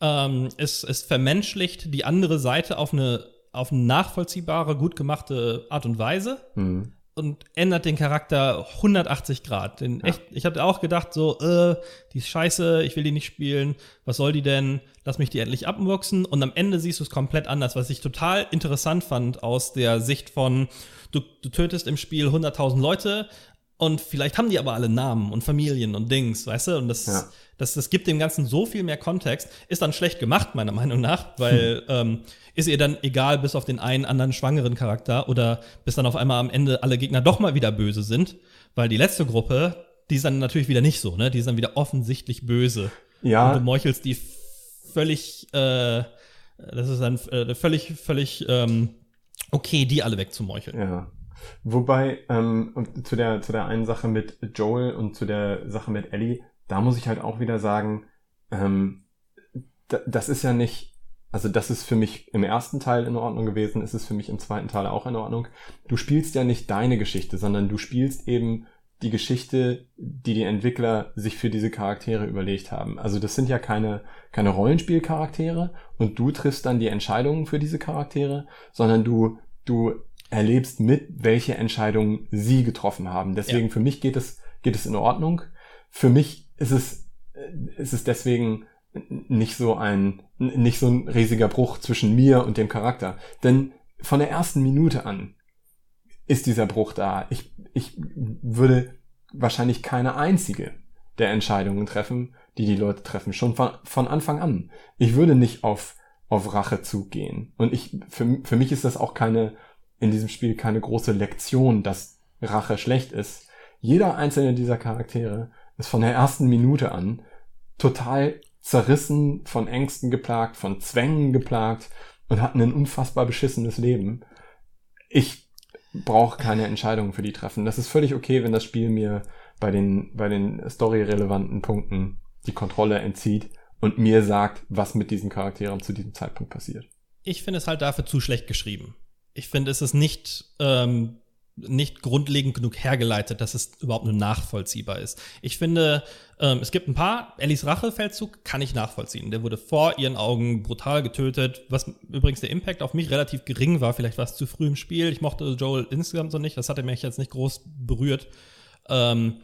Ähm, es, es vermenschlicht die andere Seite auf eine, auf eine nachvollziehbare, gut gemachte Art und Weise Hm. Und ändert den Charakter 180 Grad. Den echt, ich hatte auch gedacht, so, äh, die ist scheiße, ich will die nicht spielen, was soll die denn? Lass mich die endlich abmurksen. Und am Ende siehst du es komplett anders, was ich total interessant fand aus der Sicht von, du, du tötest im Spiel 100.000 Leute und vielleicht haben die aber alle Namen und Familien und Dings, weißt du? Und das, Ja. Das, das gibt dem Ganzen so viel mehr Kontext. Ist dann schlecht gemacht, meiner Meinung nach, weil ähm, ist ihr dann egal, bis auf den einen anderen schwangeren Charakter oder bis dann auf einmal am Ende alle Gegner doch mal wieder böse sind, weil die letzte Gruppe, die ist dann natürlich wieder nicht so, ne? Die ist dann wieder offensichtlich böse. Und du Ja, meuchelst die völlig, äh, das ist dann äh, völlig, völlig ähm, okay, die alle wegzumeucheln. ja. Wobei, ähm, zu der, zu der einen Sache mit Joel und zu der Sache mit Ellie, da muss ich halt auch wieder sagen, ähm, da, das ist ja nicht, also das ist für mich im ersten Teil in Ordnung gewesen, ist es für mich im zweiten Teil auch in Ordnung. Du spielst ja nicht deine Geschichte, sondern du spielst eben die Geschichte, die die Entwickler sich für diese Charaktere überlegt haben. Also das sind ja keine, keine Rollenspielcharaktere und du triffst dann die Entscheidungen für diese Charaktere, sondern du, du erlebst mit, welche Entscheidungen sie getroffen haben. Deswegen für mich geht es, geht es in Ordnung. Für mich ist es, ist es deswegen nicht so ein, nicht so ein riesiger Bruch zwischen mir und dem Charakter. Denn von der ersten Minute an ist dieser Bruch da. Ich, ich würde wahrscheinlich keine einzige der Entscheidungen treffen, die die Leute treffen, schon von, von Anfang an. Ich würde nicht auf, auf Rache zugehen. Und ich, für, für mich ist das auch keine, in diesem Spiel keine große Lektion, dass Rache schlecht ist. Jeder einzelne dieser Charaktere ist von der ersten Minute an total zerrissen, von Ängsten geplagt, von Zwängen geplagt und hat ein unfassbar beschissenes Leben. Ich brauche keine Entscheidungen für die treffen. Das ist völlig okay, wenn das Spiel mir bei den, bei den storyrelevanten Punkten die Kontrolle entzieht und mir sagt, was mit diesen Charakteren zu diesem Zeitpunkt passiert. Ich finde es halt dafür zu schlecht geschrieben. Ich finde, es ist nicht ähm, nicht grundlegend genug hergeleitet, dass es überhaupt nur nachvollziehbar ist. Ich finde, ähm, es gibt ein paar, Ellis Rachefeldzug kann ich nachvollziehen. Der wurde vor ihren Augen brutal getötet, was übrigens der Impact auf mich relativ gering war. Vielleicht war es zu früh im Spiel. Ich mochte Joel insgesamt so nicht. Das hatte mich jetzt nicht groß berührt. Ähm,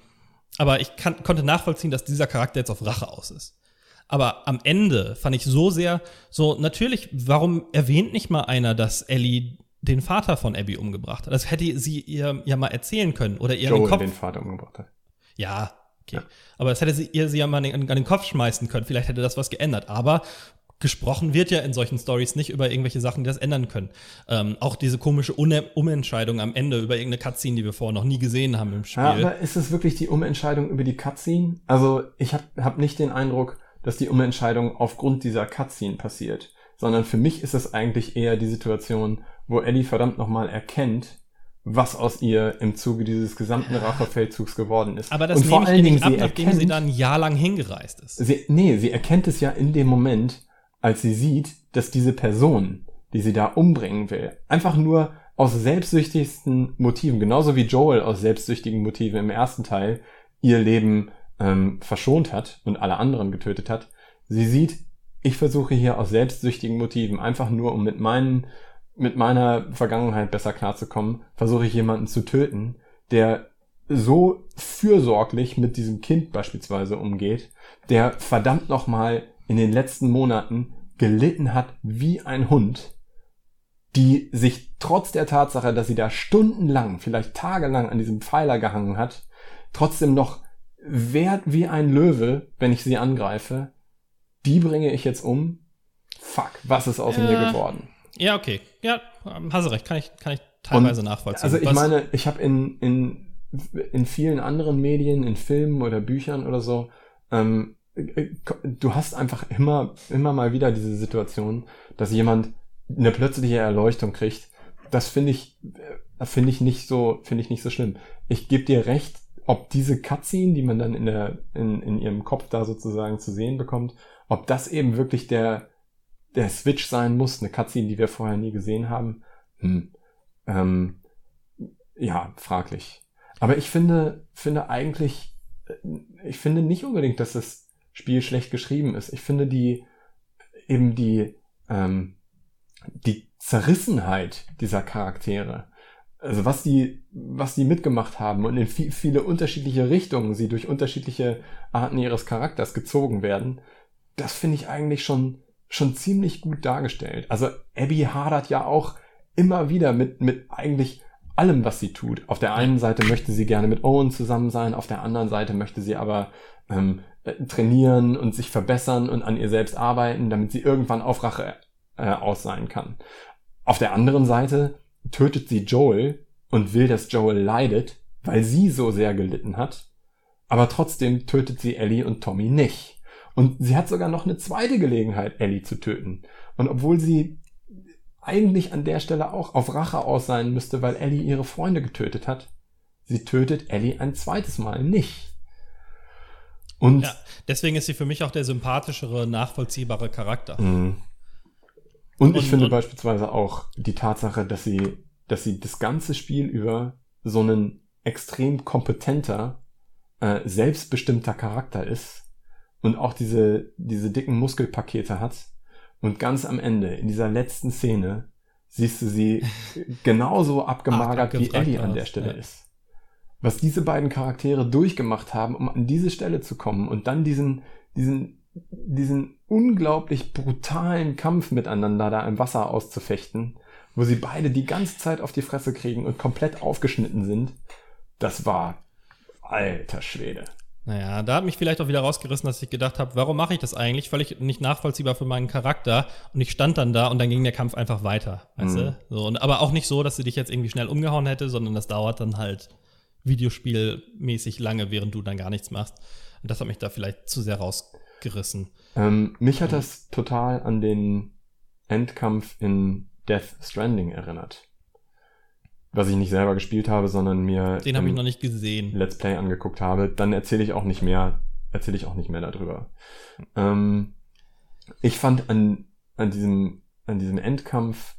aber ich kann, konnte nachvollziehen, dass dieser Charakter jetzt auf Rache aus ist. Aber am Ende fand ich so sehr, so natürlich, warum erwähnt nicht mal einer, dass Ellie den Vater von Abby umgebracht hat. Das hätte sie ihr ja mal erzählen können oder ihr Joel den, Kopf den Vater umgebracht hat. Ja, okay. Ja. Aber das hätte sie ihr sie ja mal an den, an den Kopf schmeißen können. Vielleicht hätte das was geändert. Aber gesprochen wird ja in solchen Stories nicht über irgendwelche Sachen, die das ändern können. Ähm, auch diese komische Umentscheidung am Ende über irgendeine Cutscene, die wir vorher noch nie gesehen haben im Spiel. Ja, aber ist es wirklich die Umentscheidung über die Cutscene? Also ich habe hab nicht den Eindruck, dass die Umentscheidung aufgrund dieser Cutscene passiert, sondern für mich ist es eigentlich eher die Situation, wo Ellie verdammt nochmal erkennt, was aus ihr im Zuge dieses gesamten Rachefeldzugs geworden ist. Aber das und vor allen Dingen ab, sie nachdem erkennt, sie dann ein Jahr lang hingereist ist. Sie, nee, sie erkennt es ja in dem Moment, als sie sieht, dass diese Person, die sie da umbringen will, einfach nur aus selbstsüchtigsten Motiven, genauso wie Joel aus selbstsüchtigen Motiven im ersten Teil ihr Leben ähm, verschont hat und alle anderen getötet hat. Sie sieht, ich versuche hier aus selbstsüchtigen Motiven, einfach nur um mit meinen mit meiner Vergangenheit besser klarzukommen, versuche ich jemanden zu töten, der so fürsorglich mit diesem Kind beispielsweise umgeht, der verdammt nochmal in den letzten Monaten gelitten hat wie ein Hund, die sich trotz der Tatsache, dass sie da stundenlang, vielleicht tagelang an diesem Pfeiler gehangen hat, trotzdem noch wehrt wie ein Löwe, wenn ich sie angreife, die bringe ich jetzt um. Fuck, was ist aus ja. mir geworden? Ja, okay. Ja, hast du recht. Kann ich, kann ich teilweise Und, nachvollziehen. Also ich Was? meine, ich habe in, in, in vielen anderen Medien, in Filmen oder Büchern oder so, ähm, du hast einfach immer, immer mal wieder diese Situation, dass jemand eine plötzliche Erleuchtung kriegt. Das finde ich, äh, finde ich nicht so, finde ich nicht so schlimm. Ich gebe dir recht, ob diese Cutscene, die man dann in der, in, in ihrem Kopf da sozusagen zu sehen bekommt, ob das eben wirklich der, der Switch sein muss, eine Cutscene, die wir vorher nie gesehen haben, hm, ähm, ja, fraglich. Aber ich finde, finde eigentlich, ich finde nicht unbedingt, dass das Spiel schlecht geschrieben ist. Ich finde die, eben die, ähm, die Zerrissenheit dieser Charaktere, also was die, was die mitgemacht haben und in viel, viele unterschiedliche Richtungen sie durch unterschiedliche Arten ihres Charakters gezogen werden, das finde ich eigentlich schon schon ziemlich gut dargestellt. Also Abby hadert ja auch immer wieder mit, mit eigentlich allem, was sie tut. Auf der einen Seite möchte sie gerne mit Owen zusammen sein, auf der anderen Seite möchte sie aber ähm, trainieren und sich verbessern und an ihr selbst arbeiten, damit sie irgendwann auf Rache äh, aus sein kann. Auf der anderen Seite tötet sie Joel und will, dass Joel leidet, weil sie so sehr gelitten hat, aber trotzdem tötet sie Ellie und Tommy nicht. Und sie hat sogar noch eine zweite Gelegenheit, Ellie zu töten. Und obwohl sie eigentlich an der Stelle auch auf Rache aus sein müsste, weil Ellie ihre Freunde getötet hat, sie tötet Ellie ein zweites Mal nicht. Und ja, deswegen ist sie für mich auch der sympathischere, nachvollziehbare Charakter. Mhm. Und, und ich finde und, beispielsweise auch die Tatsache, dass sie, dass sie das ganze Spiel über so ein extrem kompetenter, äh, selbstbestimmter Charakter ist, und auch diese, diese dicken Muskelpakete hat. Und ganz am Ende, in dieser letzten Szene, siehst du sie genauso abgemagert, wie Ellie an der Stelle ja. ist. was diese beiden Charaktere durchgemacht haben, um an diese Stelle zu kommen und dann diesen, diesen, diesen unglaublich brutalen Kampf miteinander da im Wasser auszufechten, wo sie beide die ganze Zeit auf die Fresse kriegen und komplett aufgeschnitten sind, das war alter Schwede. Naja, da hat mich vielleicht auch wieder rausgerissen, dass ich gedacht habe, warum mache ich das eigentlich? Völlig nicht nachvollziehbar für meinen Charakter. Und ich stand dann da und dann ging der Kampf einfach weiter. Weißt Mhm. du? So, und, aber auch nicht so, dass sie dich jetzt irgendwie schnell umgehauen hätte, sondern das dauert dann halt videospielmäßig lange, während du dann gar nichts machst. Und das hat mich da vielleicht zu sehr rausgerissen. Ähm, mich hat das total an den Endkampf in Death Stranding erinnert. Was ich nicht selber gespielt habe, sondern mir Den habe ich noch nicht gesehen. Let's Play angeguckt habe. Dann erzähle ich auch nicht mehr, erzähle ich auch nicht mehr darüber. Ähm, ich fand an, an diesem, an diesem Endkampf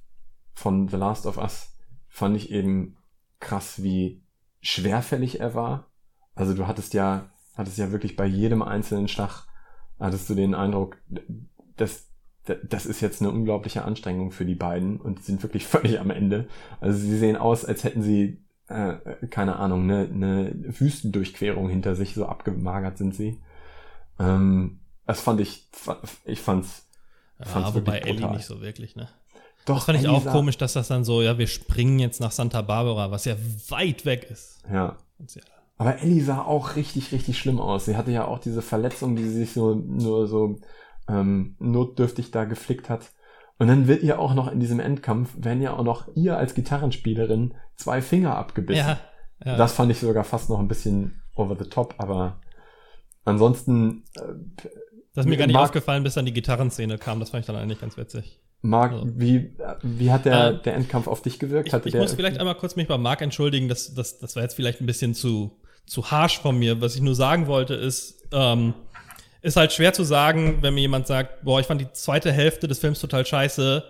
von The Last of Us fand ich eben krass, wie schwerfällig er war. Also du hattest ja, hattest ja wirklich bei jedem einzelnen Schlag, hattest du den Eindruck, dass das ist jetzt eine unglaubliche Anstrengung für die beiden und sind wirklich völlig am Ende. Also sie sehen aus, als hätten sie, äh, keine Ahnung, eine, eine Wüstendurchquerung hinter sich, so abgemagert sind sie. Ähm, das fand ich, ich fand's, Ja, fand's wobei wirklich Ellie nicht so wirklich, ne? doch, Das fand ich Ellie auch sah- komisch, dass das dann so, ja, wir springen jetzt nach Santa Barbara, was ja weit weg ist. Ja. Ja, Aber Ellie sah auch richtig, richtig schlimm aus. Sie hatte ja auch diese Verletzung, die sie sich so nur so ähm, notdürftig da geflickt hat. Und dann wird ihr auch noch in diesem Endkampf, werden ja auch noch ihr als Gitarrenspielerin zwei Finger abgebissen. ja, ja. Das fand ich sogar fast noch ein bisschen over the top, aber ansonsten äh, das ist mir gar nicht Mark- aufgefallen, bis dann die Gitarrenszene kam. Das fand ich dann eigentlich ganz witzig. Marc, Ja. wie, wie hat der, Äh, der Endkampf auf dich gewirkt? Ich, Hatte ich der, muss vielleicht einmal kurz mich bei Marc entschuldigen, das, das, das war jetzt vielleicht ein bisschen zu, zu harsh von mir. Was ich nur sagen wollte, ist, ähm, ist halt schwer zu sagen, wenn mir jemand sagt, boah, ich fand die zweite Hälfte des Films total scheiße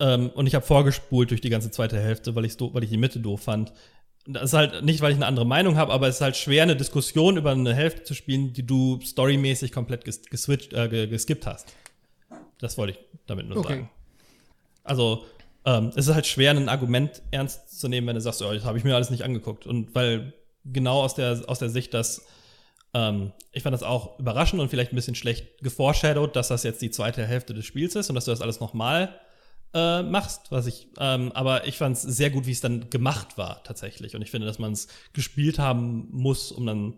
ähm, und ich habe vorgespult durch die ganze zweite Hälfte, weil, weil ich die Mitte doof fand. Das ist halt nicht, weil ich eine andere Meinung habe, aber es ist halt schwer, eine Diskussion über eine Hälfte zu spielen, die du storymäßig komplett ges geswitcht, äh, ge- geskippt hast. Das wollte ich damit nur Okay. sagen. Also, ähm, es ist halt schwer, ein Argument ernst zu nehmen, wenn du sagst, oh, das habe ich mir alles nicht angeguckt. Und weil genau aus der, aus der Sicht, dass ähm, ich fand das auch überraschend und vielleicht ein bisschen schlecht geforeshadowed, dass das jetzt die zweite Hälfte des Spiels ist und dass du das alles nochmal äh, machst, was ich, ähm, aber ich fand es sehr gut, wie es dann gemacht war, tatsächlich. Und ich finde, dass man es gespielt haben muss, um dann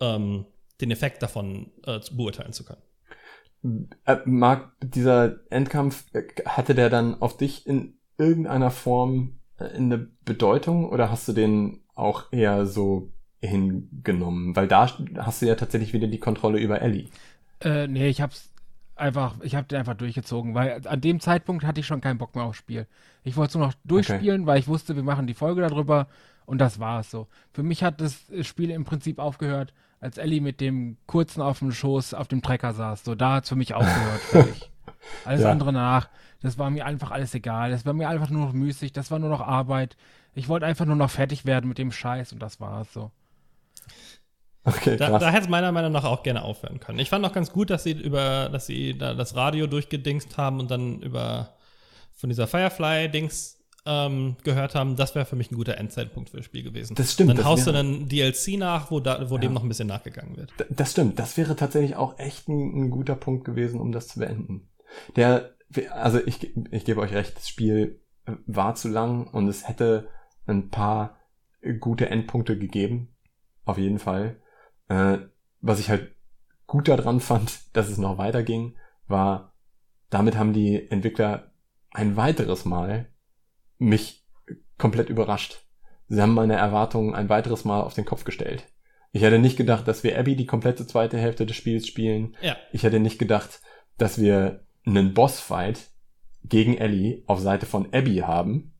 ähm, den Effekt davon äh, zu beurteilen zu können. Äh, Marc, dieser Endkampf, äh, hatte der dann auf dich in irgendeiner Form äh, eine Bedeutung oder hast du den auch eher so hingenommen? Weil da hast du ja tatsächlich wieder die Kontrolle über Ellie. Äh, nee, ich hab's einfach, ich hab den einfach durchgezogen, weil an dem Zeitpunkt hatte ich schon keinen Bock mehr aufs Spiel. Ich wollte es nur noch durchspielen, weil ich wusste, wir machen die Folge darüber und das war es so. Für mich hat das Spiel im Prinzip aufgehört, als Ellie mit dem kurzen auf dem Schoß auf dem Trecker saß. So, da hat's für mich aufgehört, fertig. Alles Ja. andere nach, das war mir einfach alles egal. Das war mir einfach nur noch müßig, das war nur noch Arbeit. Ich wollte einfach nur noch fertig werden mit dem Scheiß und das war es so. Okay, Da, krass. da hätte es meiner Meinung nach auch gerne aufhören können. Ich fand auch ganz gut, dass sie über, dass sie da das Radio durchgedingst haben und dann über von dieser Firefly-Dings ähm, gehört haben. Das wäre für mich ein guter Endzeitpunkt für das Spiel gewesen. Das stimmt, Dann haust du einen DLC nach, wo, da, wo Ja. dem noch ein bisschen nachgegangen wird. Das stimmt. Das wäre tatsächlich auch echt ein, ein guter Punkt gewesen, um das zu beenden. Der, also ich, ich gebe euch recht, das Spiel äh, war zu lang und es hätte ein paar äh, gute Endpunkte gegeben. Auf jeden Fall. Äh, was ich halt gut daran fand, dass es noch weiterging, war, damit haben die Entwickler ein weiteres Mal mich komplett überrascht. Sie haben meine Erwartungen ein weiteres Mal auf den Kopf gestellt. Ich hätte nicht gedacht, dass wir Abby die komplette zweite Hälfte des Spiels spielen. Ja. Ich hätte nicht gedacht, dass wir einen Bossfight gegen Ellie auf Seite von Abby haben.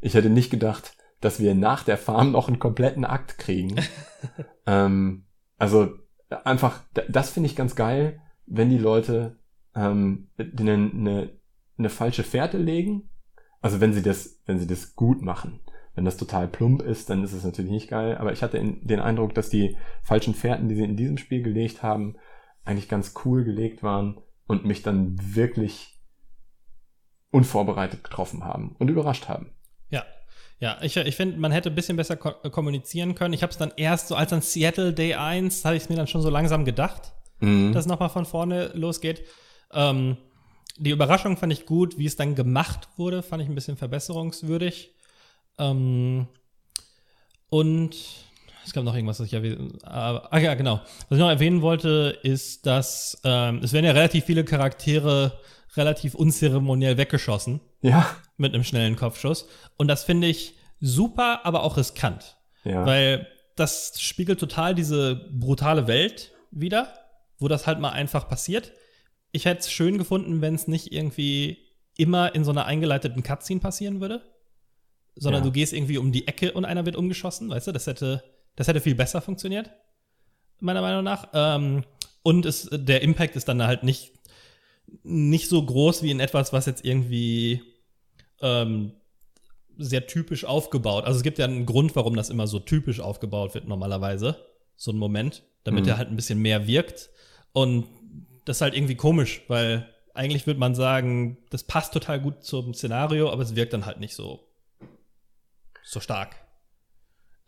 Ich hätte nicht gedacht, dass wir nach der Farm noch einen kompletten Akt kriegen. ähm, also einfach, das finde ich ganz geil, wenn die Leute ähm, eine, eine, falsche Fährte legen. Also wenn sie das, wenn sie das gut machen. Wenn das total plump ist, dann ist es natürlich nicht geil. Aber ich hatte den Eindruck, dass die falschen Fährten, die sie in diesem Spiel gelegt haben, eigentlich ganz cool gelegt waren und mich dann wirklich unvorbereitet getroffen haben und überrascht haben. Ja. Ja, ich, ich finde, man hätte ein bisschen besser ko kommunizieren können. Ich habe es dann erst so, als dann Seattle Day 1, habe ich es mir dann schon so langsam gedacht, Mhm. dass es nochmal von vorne losgeht. Ähm, die Überraschung fand ich gut, wie es dann gemacht wurde, fand ich ein bisschen verbesserungswürdig. Ähm, und es gab noch irgendwas, was ich erwähnen. Ah ja, genau. Was ich noch erwähnen wollte, ist, dass ähm, es werden ja relativ viele Charaktere relativ unzeremoniell weggeschossen Ja. mit einem schnellen Kopfschuss. Und das finde ich super, aber auch riskant. Ja. Weil das spiegelt total diese brutale Welt wieder, wo das halt mal einfach passiert. Ich hätte es schön gefunden, wenn es nicht irgendwie immer in so einer eingeleiteten Cutscene passieren würde, sondern Ja. du gehst irgendwie um die Ecke und einer wird umgeschossen, weißt du? Das hätte, das hätte viel besser funktioniert, meiner Meinung nach. Ähm, und es, der Impact ist dann halt nicht, nicht so groß wie in etwas, was jetzt irgendwie ähm, sehr typisch aufgebaut. Also es gibt ja einen Grund, warum das immer so typisch aufgebaut wird normalerweise. So ein Moment, damit Mhm. er halt ein bisschen mehr wirkt. Und das ist halt irgendwie komisch, weil eigentlich würde man sagen, das passt total gut zum Szenario, aber es wirkt dann halt nicht so, so stark.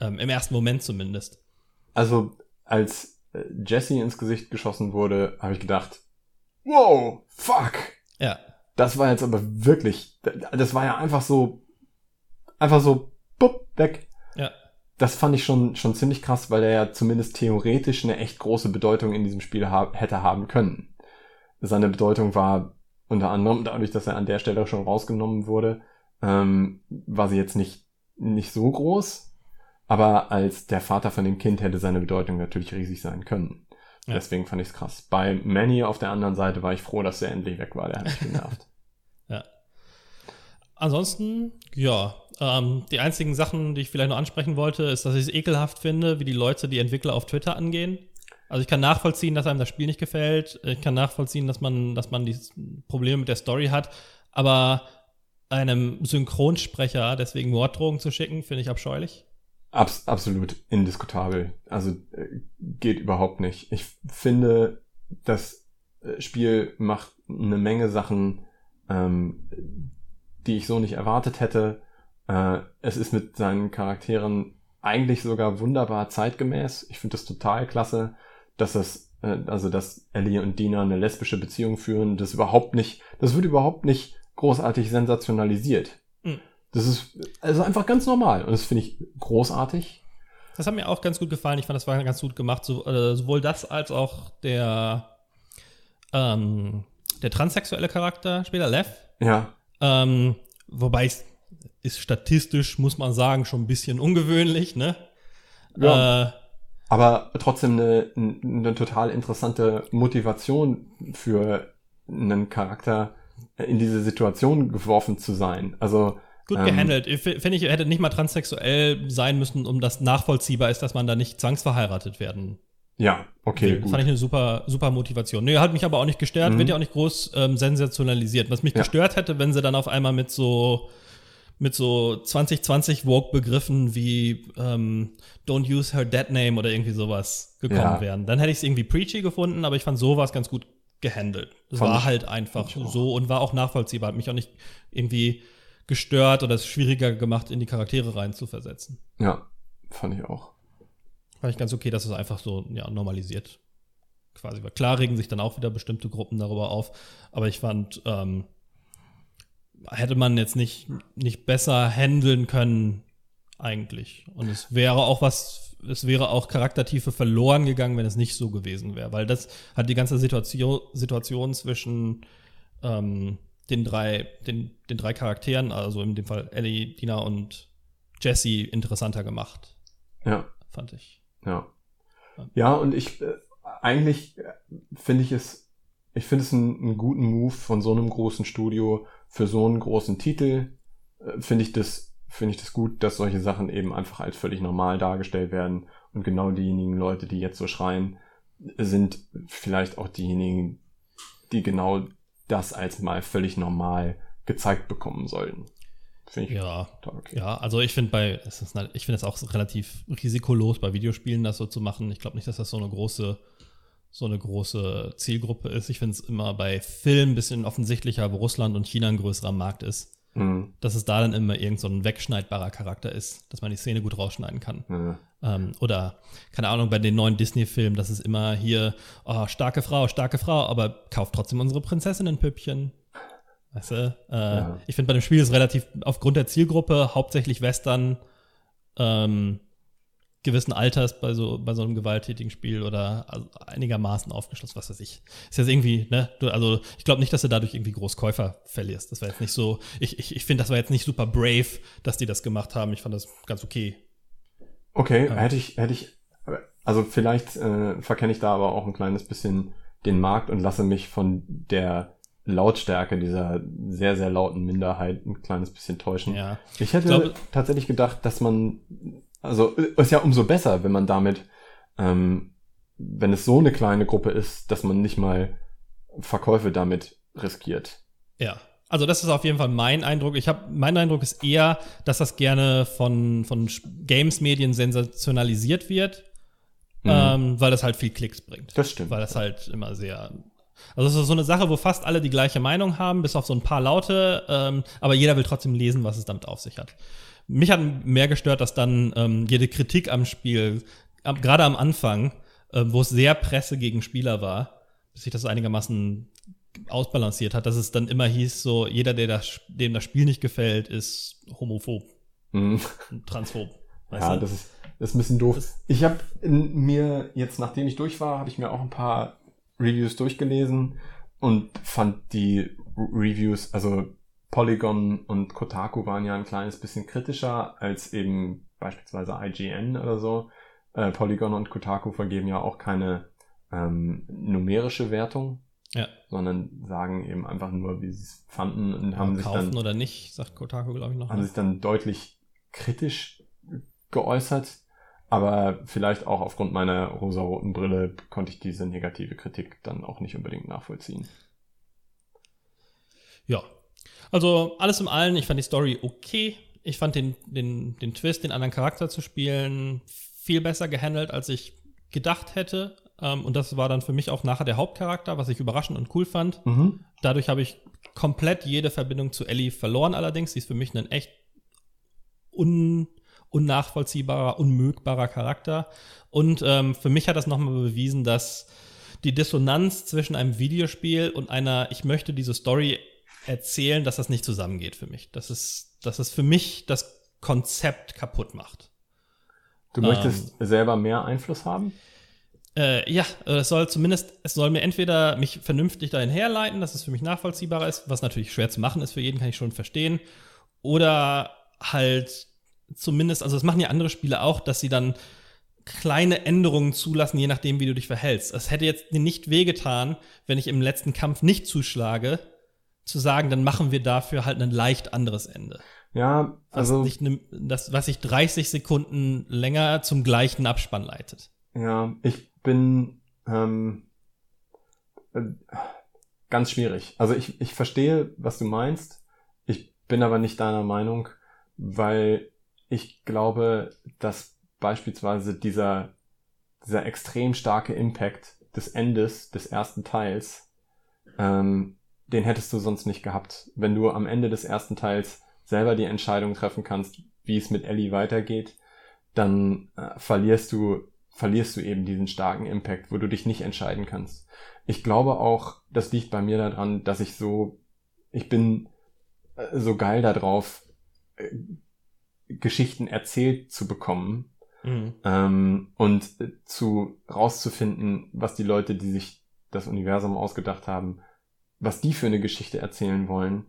Ähm, Im ersten Moment zumindest. Also, als äh, Jesse ins Gesicht geschossen wurde, habe ich gedacht, wow, fuck. Ja. Das war jetzt aber wirklich, das war ja einfach so, einfach so, bupp, weg. Ja. Das fand ich schon, schon ziemlich krass, weil er ja zumindest theoretisch eine echt große Bedeutung in diesem Spiel ha hätte haben können. Seine Bedeutung war unter anderem dadurch, dass er an der Stelle schon rausgenommen wurde, ähm, war sie jetzt nicht, nicht so groß. Aber als der Vater von dem Kind hätte seine Bedeutung natürlich riesig sein können. Ja. Deswegen fand ich es krass. Bei Manny auf der anderen Seite war ich froh, dass er endlich weg war. Der hat mich genervt. Ja. Ansonsten, ja, ähm, die einzigen Sachen, die ich vielleicht noch ansprechen wollte, ist, dass ich es ekelhaft finde, wie die Leute die Entwickler auf Twitter angehen. Also ich kann nachvollziehen, dass einem das Spiel nicht gefällt. Ich kann nachvollziehen, dass man, dass man die Probleme mit der Story hat. Aber einem Synchronsprecher deswegen Morddrohungen zu schicken, finde ich abscheulich. Abs absolut indiskutabel. Also äh, geht überhaupt nicht. Ich finde, das äh, Spiel macht eine Menge Sachen, ähm, die ich so nicht erwartet hätte. Äh, es ist mit seinen Charakteren eigentlich sogar wunderbar zeitgemäß. Ich finde das total klasse, dass das, äh, also dass Ellie und Dina eine lesbische Beziehung führen. Das überhaupt nicht, das wird überhaupt nicht großartig sensationalisiert. Mhm. Das ist also einfach ganz normal und das finde ich großartig. Das hat mir auch ganz gut gefallen. Ich fand, das war ganz gut gemacht. So, äh, sowohl das als auch der, ähm, der transsexuelle Charakter, später Lev. Ja, Ähm, wobei es ist statistisch, muss man sagen, schon ein bisschen ungewöhnlich, ne? Ja. Äh, aber trotzdem eine, eine total interessante Motivation für einen Charakter in diese Situation geworfen zu sein. Also gut Ähm, gehandelt. Ich fi- Finde ich, hätte nicht mal transsexuell sein müssen, um das nachvollziehbar ist, dass man da nicht zwangsverheiratet werden ja, okay, gut. Fand ich eine super, super Motivation. Nee, hat mich aber auch nicht gestört, Mhm. wird ja auch nicht groß ähm, sensationalisiert. Was mich Ja. gestört hätte, wenn sie dann auf einmal mit so mit so 2020 Woke-Begriffen wie ähm, Don't use her dead name oder irgendwie sowas gekommen Ja. wären. Dann hätte ich es irgendwie preachy gefunden, aber ich fand sowas ganz gut gehandelt. Fand war halt einfach so und war auch nachvollziehbar. Hat mich auch nicht irgendwie gestört oder es schwieriger gemacht, in die Charaktere reinzuversetzen. Ja, fand ich auch. Fand ich ganz okay, dass es einfach so ja, normalisiert quasi war. Klar regen sich dann auch wieder bestimmte Gruppen darüber auf, aber ich fand, ähm, hätte man jetzt nicht, nicht besser handeln können, eigentlich. Und es wäre auch was, es wäre auch Charaktertiefe verloren gegangen, wenn es nicht so gewesen wäre, weil das hat die ganze Situation, Situation zwischen ähm, den drei, den, den drei Charakteren, also in dem Fall Ellie, Dina und Jesse, interessanter gemacht, Ja, fand ich. ja. Ja, und ich äh, eigentlich äh, finde ich es, ich finde es einen, einen guten Move von so einem großen Studio für so einen großen Titel. Äh, finde ich das, finde ich das gut, dass solche Sachen eben einfach als völlig normal dargestellt werden. Und genau diejenigen Leute, die jetzt so schreien, sind vielleicht auch diejenigen, die genau das als mal völlig normal gezeigt bekommen sollten. Finde ich Ja, okay. Ja, also ich finde bei, ich finde es auch relativ risikolos bei Videospielen das so zu machen. Ich glaube nicht, dass das so eine große, so eine große Zielgruppe ist. Ich finde es immer bei Filmen ein bisschen offensichtlicher, wo Russland und China ein größerer Markt ist. Mhm. Dass es da dann immer irgend so ein wegschneidbarer Charakter ist, dass man die Szene gut rausschneiden kann. Mhm. Ähm, oder, keine Ahnung, bei den neuen Disney-Filmen, dass es immer hier, oh, starke Frau, starke Frau, aber kauft trotzdem unsere Prinzessinnen-Püppchen. Weißt du? Äh, ja. Ich finde, bei dem Spiel ist relativ aufgrund der Zielgruppe hauptsächlich Western ähm, gewissen Alters bei so, bei so einem gewalttätigen Spiel oder also einigermaßen aufgeschlossen, was weiß ich. Ist jetzt irgendwie, ne, du, also ich glaube nicht, dass du dadurch irgendwie Großkäufer verlierst. Das war jetzt nicht so, ich, ich, ich finde, das war jetzt nicht super brave, dass die das gemacht haben. Ich fand das ganz okay. Okay, hätte ich, hätte ich, also vielleicht äh, verkenne ich da aber auch ein kleines bisschen den Markt und lasse mich von der Lautstärke dieser sehr, sehr lauten Minderheit ein kleines bisschen täuschen. Ja. Ich hätte ich glaube, tatsächlich gedacht, dass man also ist ja umso besser, wenn man damit, ähm, wenn es so eine kleine Gruppe ist, dass man nicht mal Verkäufe damit riskiert. Ja. Also das ist auf jeden Fall mein Eindruck. Ich habe mein Eindruck ist eher, dass das gerne von von Games-Medien sensationalisiert wird, mhm. ähm, weil das halt viel Klicks bringt. Das stimmt. Weil das halt immer sehr also es ist so eine Sache, wo fast alle die gleiche Meinung haben, bis auf so ein paar Laute, ähm, aber jeder will trotzdem lesen, was es damit auf sich hat. Mich hat mehr gestört, dass dann ähm, jede Kritik am Spiel, ab, gerade am Anfang, äh, wo es sehr Presse gegen Spieler war, bis sich das einigermaßen ausbalanciert hat, dass es dann immer hieß, so jeder, der das, dem das Spiel nicht gefällt, ist homophob, mhm. transphob. ja, du? das ist, das ist ein bisschen doof. Das ich habe mir jetzt, nachdem ich durch war, habe ich mir auch ein paar Reviews durchgelesen und fand die Reviews, also Polygon und Kotaku waren ja ein kleines bisschen kritischer als eben beispielsweise IGN oder so. Äh, Polygon und Kotaku vergeben ja auch keine ähm, numerische Wertung, ja. sondern sagen eben einfach nur, wie sie es fanden und ja, haben sich dann oder nicht, sagt Kotaku glaube ich noch. Haben ne? sich dann deutlich kritisch geäußert, aber vielleicht auch aufgrund meiner rosaroten Brille konnte ich diese negative Kritik dann auch nicht unbedingt nachvollziehen. Ja, also alles im Allen, ich fand die Story okay. Ich fand den, den, den Twist, den anderen Charakter zu spielen, viel besser gehandelt, als ich gedacht hätte. Ähm, und das war dann für mich auch nachher der Hauptcharakter, was ich überraschend und cool fand. Mhm. Dadurch habe ich komplett jede Verbindung zu Ellie verloren allerdings. Sie ist für mich ein echt un, unnachvollziehbarer, unmögbarer Charakter. Und ähm, für mich hat das nochmal bewiesen, dass die Dissonanz zwischen einem Videospiel und einer, ich möchte diese Story erzählen, dass das nicht zusammengeht für mich. Dass es, dass es für mich das Konzept kaputt macht. Du möchtest ähm, selber mehr Einfluss haben? Äh, ja, es soll zumindest, es soll mir entweder mich vernünftig dahin herleiten, dass es für mich nachvollziehbarer ist, was natürlich schwer zu machen ist für jeden, kann ich schon verstehen. Oder halt zumindest, also das machen ja andere Spiele auch, dass sie dann kleine Änderungen zulassen, je nachdem, wie du dich verhältst. Es hätte jetzt nicht wehgetan, wenn ich im letzten Kampf nicht zuschlage, zu sagen, dann machen wir dafür halt ein leicht anderes Ende. Ja, also. Was, ne, das, was sich 30 Sekunden länger zum gleichen Abspann leitet. Ja, ich bin ähm, äh, ganz schwierig. Also ich, ich verstehe, was du meinst. Ich bin aber nicht deiner Meinung, weil ich glaube, dass beispielsweise dieser, dieser extrem starke Impact des Endes des ersten Teils ähm, den hättest du sonst nicht gehabt. Wenn du am Ende des ersten Teils selber die Entscheidung treffen kannst, wie es mit Ellie weitergeht, dann äh, verlierst du verlierst du eben diesen starken Impact, wo du dich nicht entscheiden kannst. Ich glaube auch, das liegt bei mir daran, dass ich so ich bin äh, so geil darauf, äh, Geschichten erzählt zu bekommen mhm. ähm, und äh, zu rauszufinden, was die Leute, die sich das Universum ausgedacht haben, was die für eine Geschichte erzählen wollen,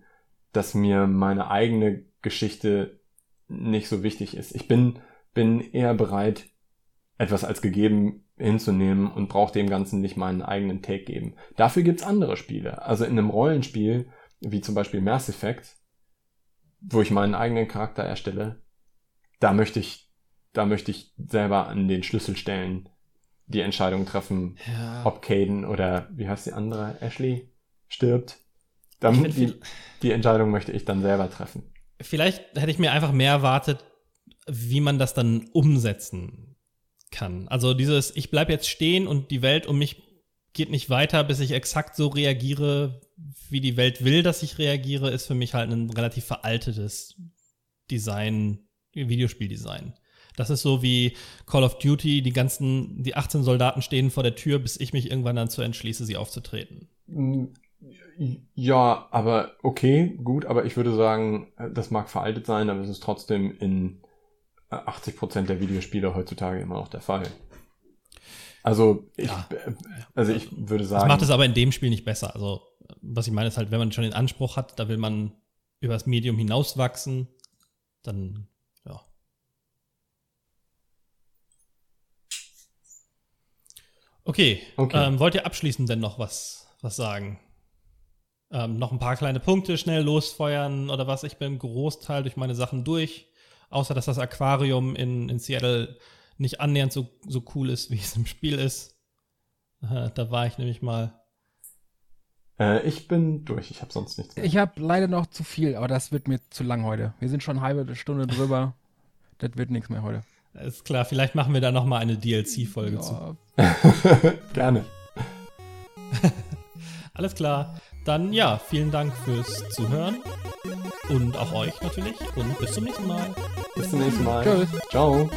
dass mir meine eigene Geschichte nicht so wichtig ist. Ich bin, bin eher bereit, etwas als gegeben hinzunehmen und brauche dem Ganzen nicht meinen eigenen Take geben. Dafür gibt's andere Spiele. Also in einem Rollenspiel, wie zum Beispiel Mass Effect, wo ich meinen eigenen Charakter erstelle, da möchte ich, da möchte ich selber an den Schlüsselstellen die Entscheidung treffen, ja. ob Caden oder wie heißt die andere, Ashley? stirbt. Dann die, die Entscheidung möchte ich dann selber treffen. Vielleicht hätte ich mir einfach mehr erwartet, wie man das dann umsetzen kann. Also dieses, ich bleib jetzt stehen und die Welt um mich geht nicht weiter, bis ich exakt so reagiere, wie die Welt will, dass ich reagiere, ist für mich halt ein relativ veraltetes Design, Videospieldesign. Das ist so wie Call of Duty, die ganzen, die 18 Soldaten stehen vor der Tür, bis ich mich irgendwann dazu entschließe, sie aufzutreten. Ja, aber okay, gut, aber ich würde sagen, das mag veraltet sein, aber es ist trotzdem in 80% der Videospiele heutzutage immer noch der Fall. Also ich, ja. also ich würde sagen. Das macht es aber in dem Spiel nicht besser. Also, was ich meine, ist halt, wenn man schon den Anspruch hat, da will man über das Medium hinauswachsen, dann, ja. Okay. okay. Ähm, wollt ihr abschließend denn noch was, was sagen? Ähm, noch ein paar kleine Punkte schnell losfeuern oder was? Ich bin im Großteil durch meine Sachen durch. Außer, dass das Aquarium in, in Seattle nicht annähernd so, so cool ist, wie es im Spiel ist. Da war ich nämlich mal. Äh, ich bin durch, ich habe sonst nichts mehr. Ich habe leider noch zu viel, aber das wird mir zu lang heute. Wir sind schon eine halbe Stunde drüber. das wird nichts mehr heute. Ist klar, vielleicht machen wir da noch mal eine DLC-Folge ja. zu. Gerne. Alles klar. Dann ja, vielen Dank fürs Zuhören. Und auch euch natürlich. Und bis zum nächsten Mal. Bis zum nächsten Mal. Tschüss. Ciao.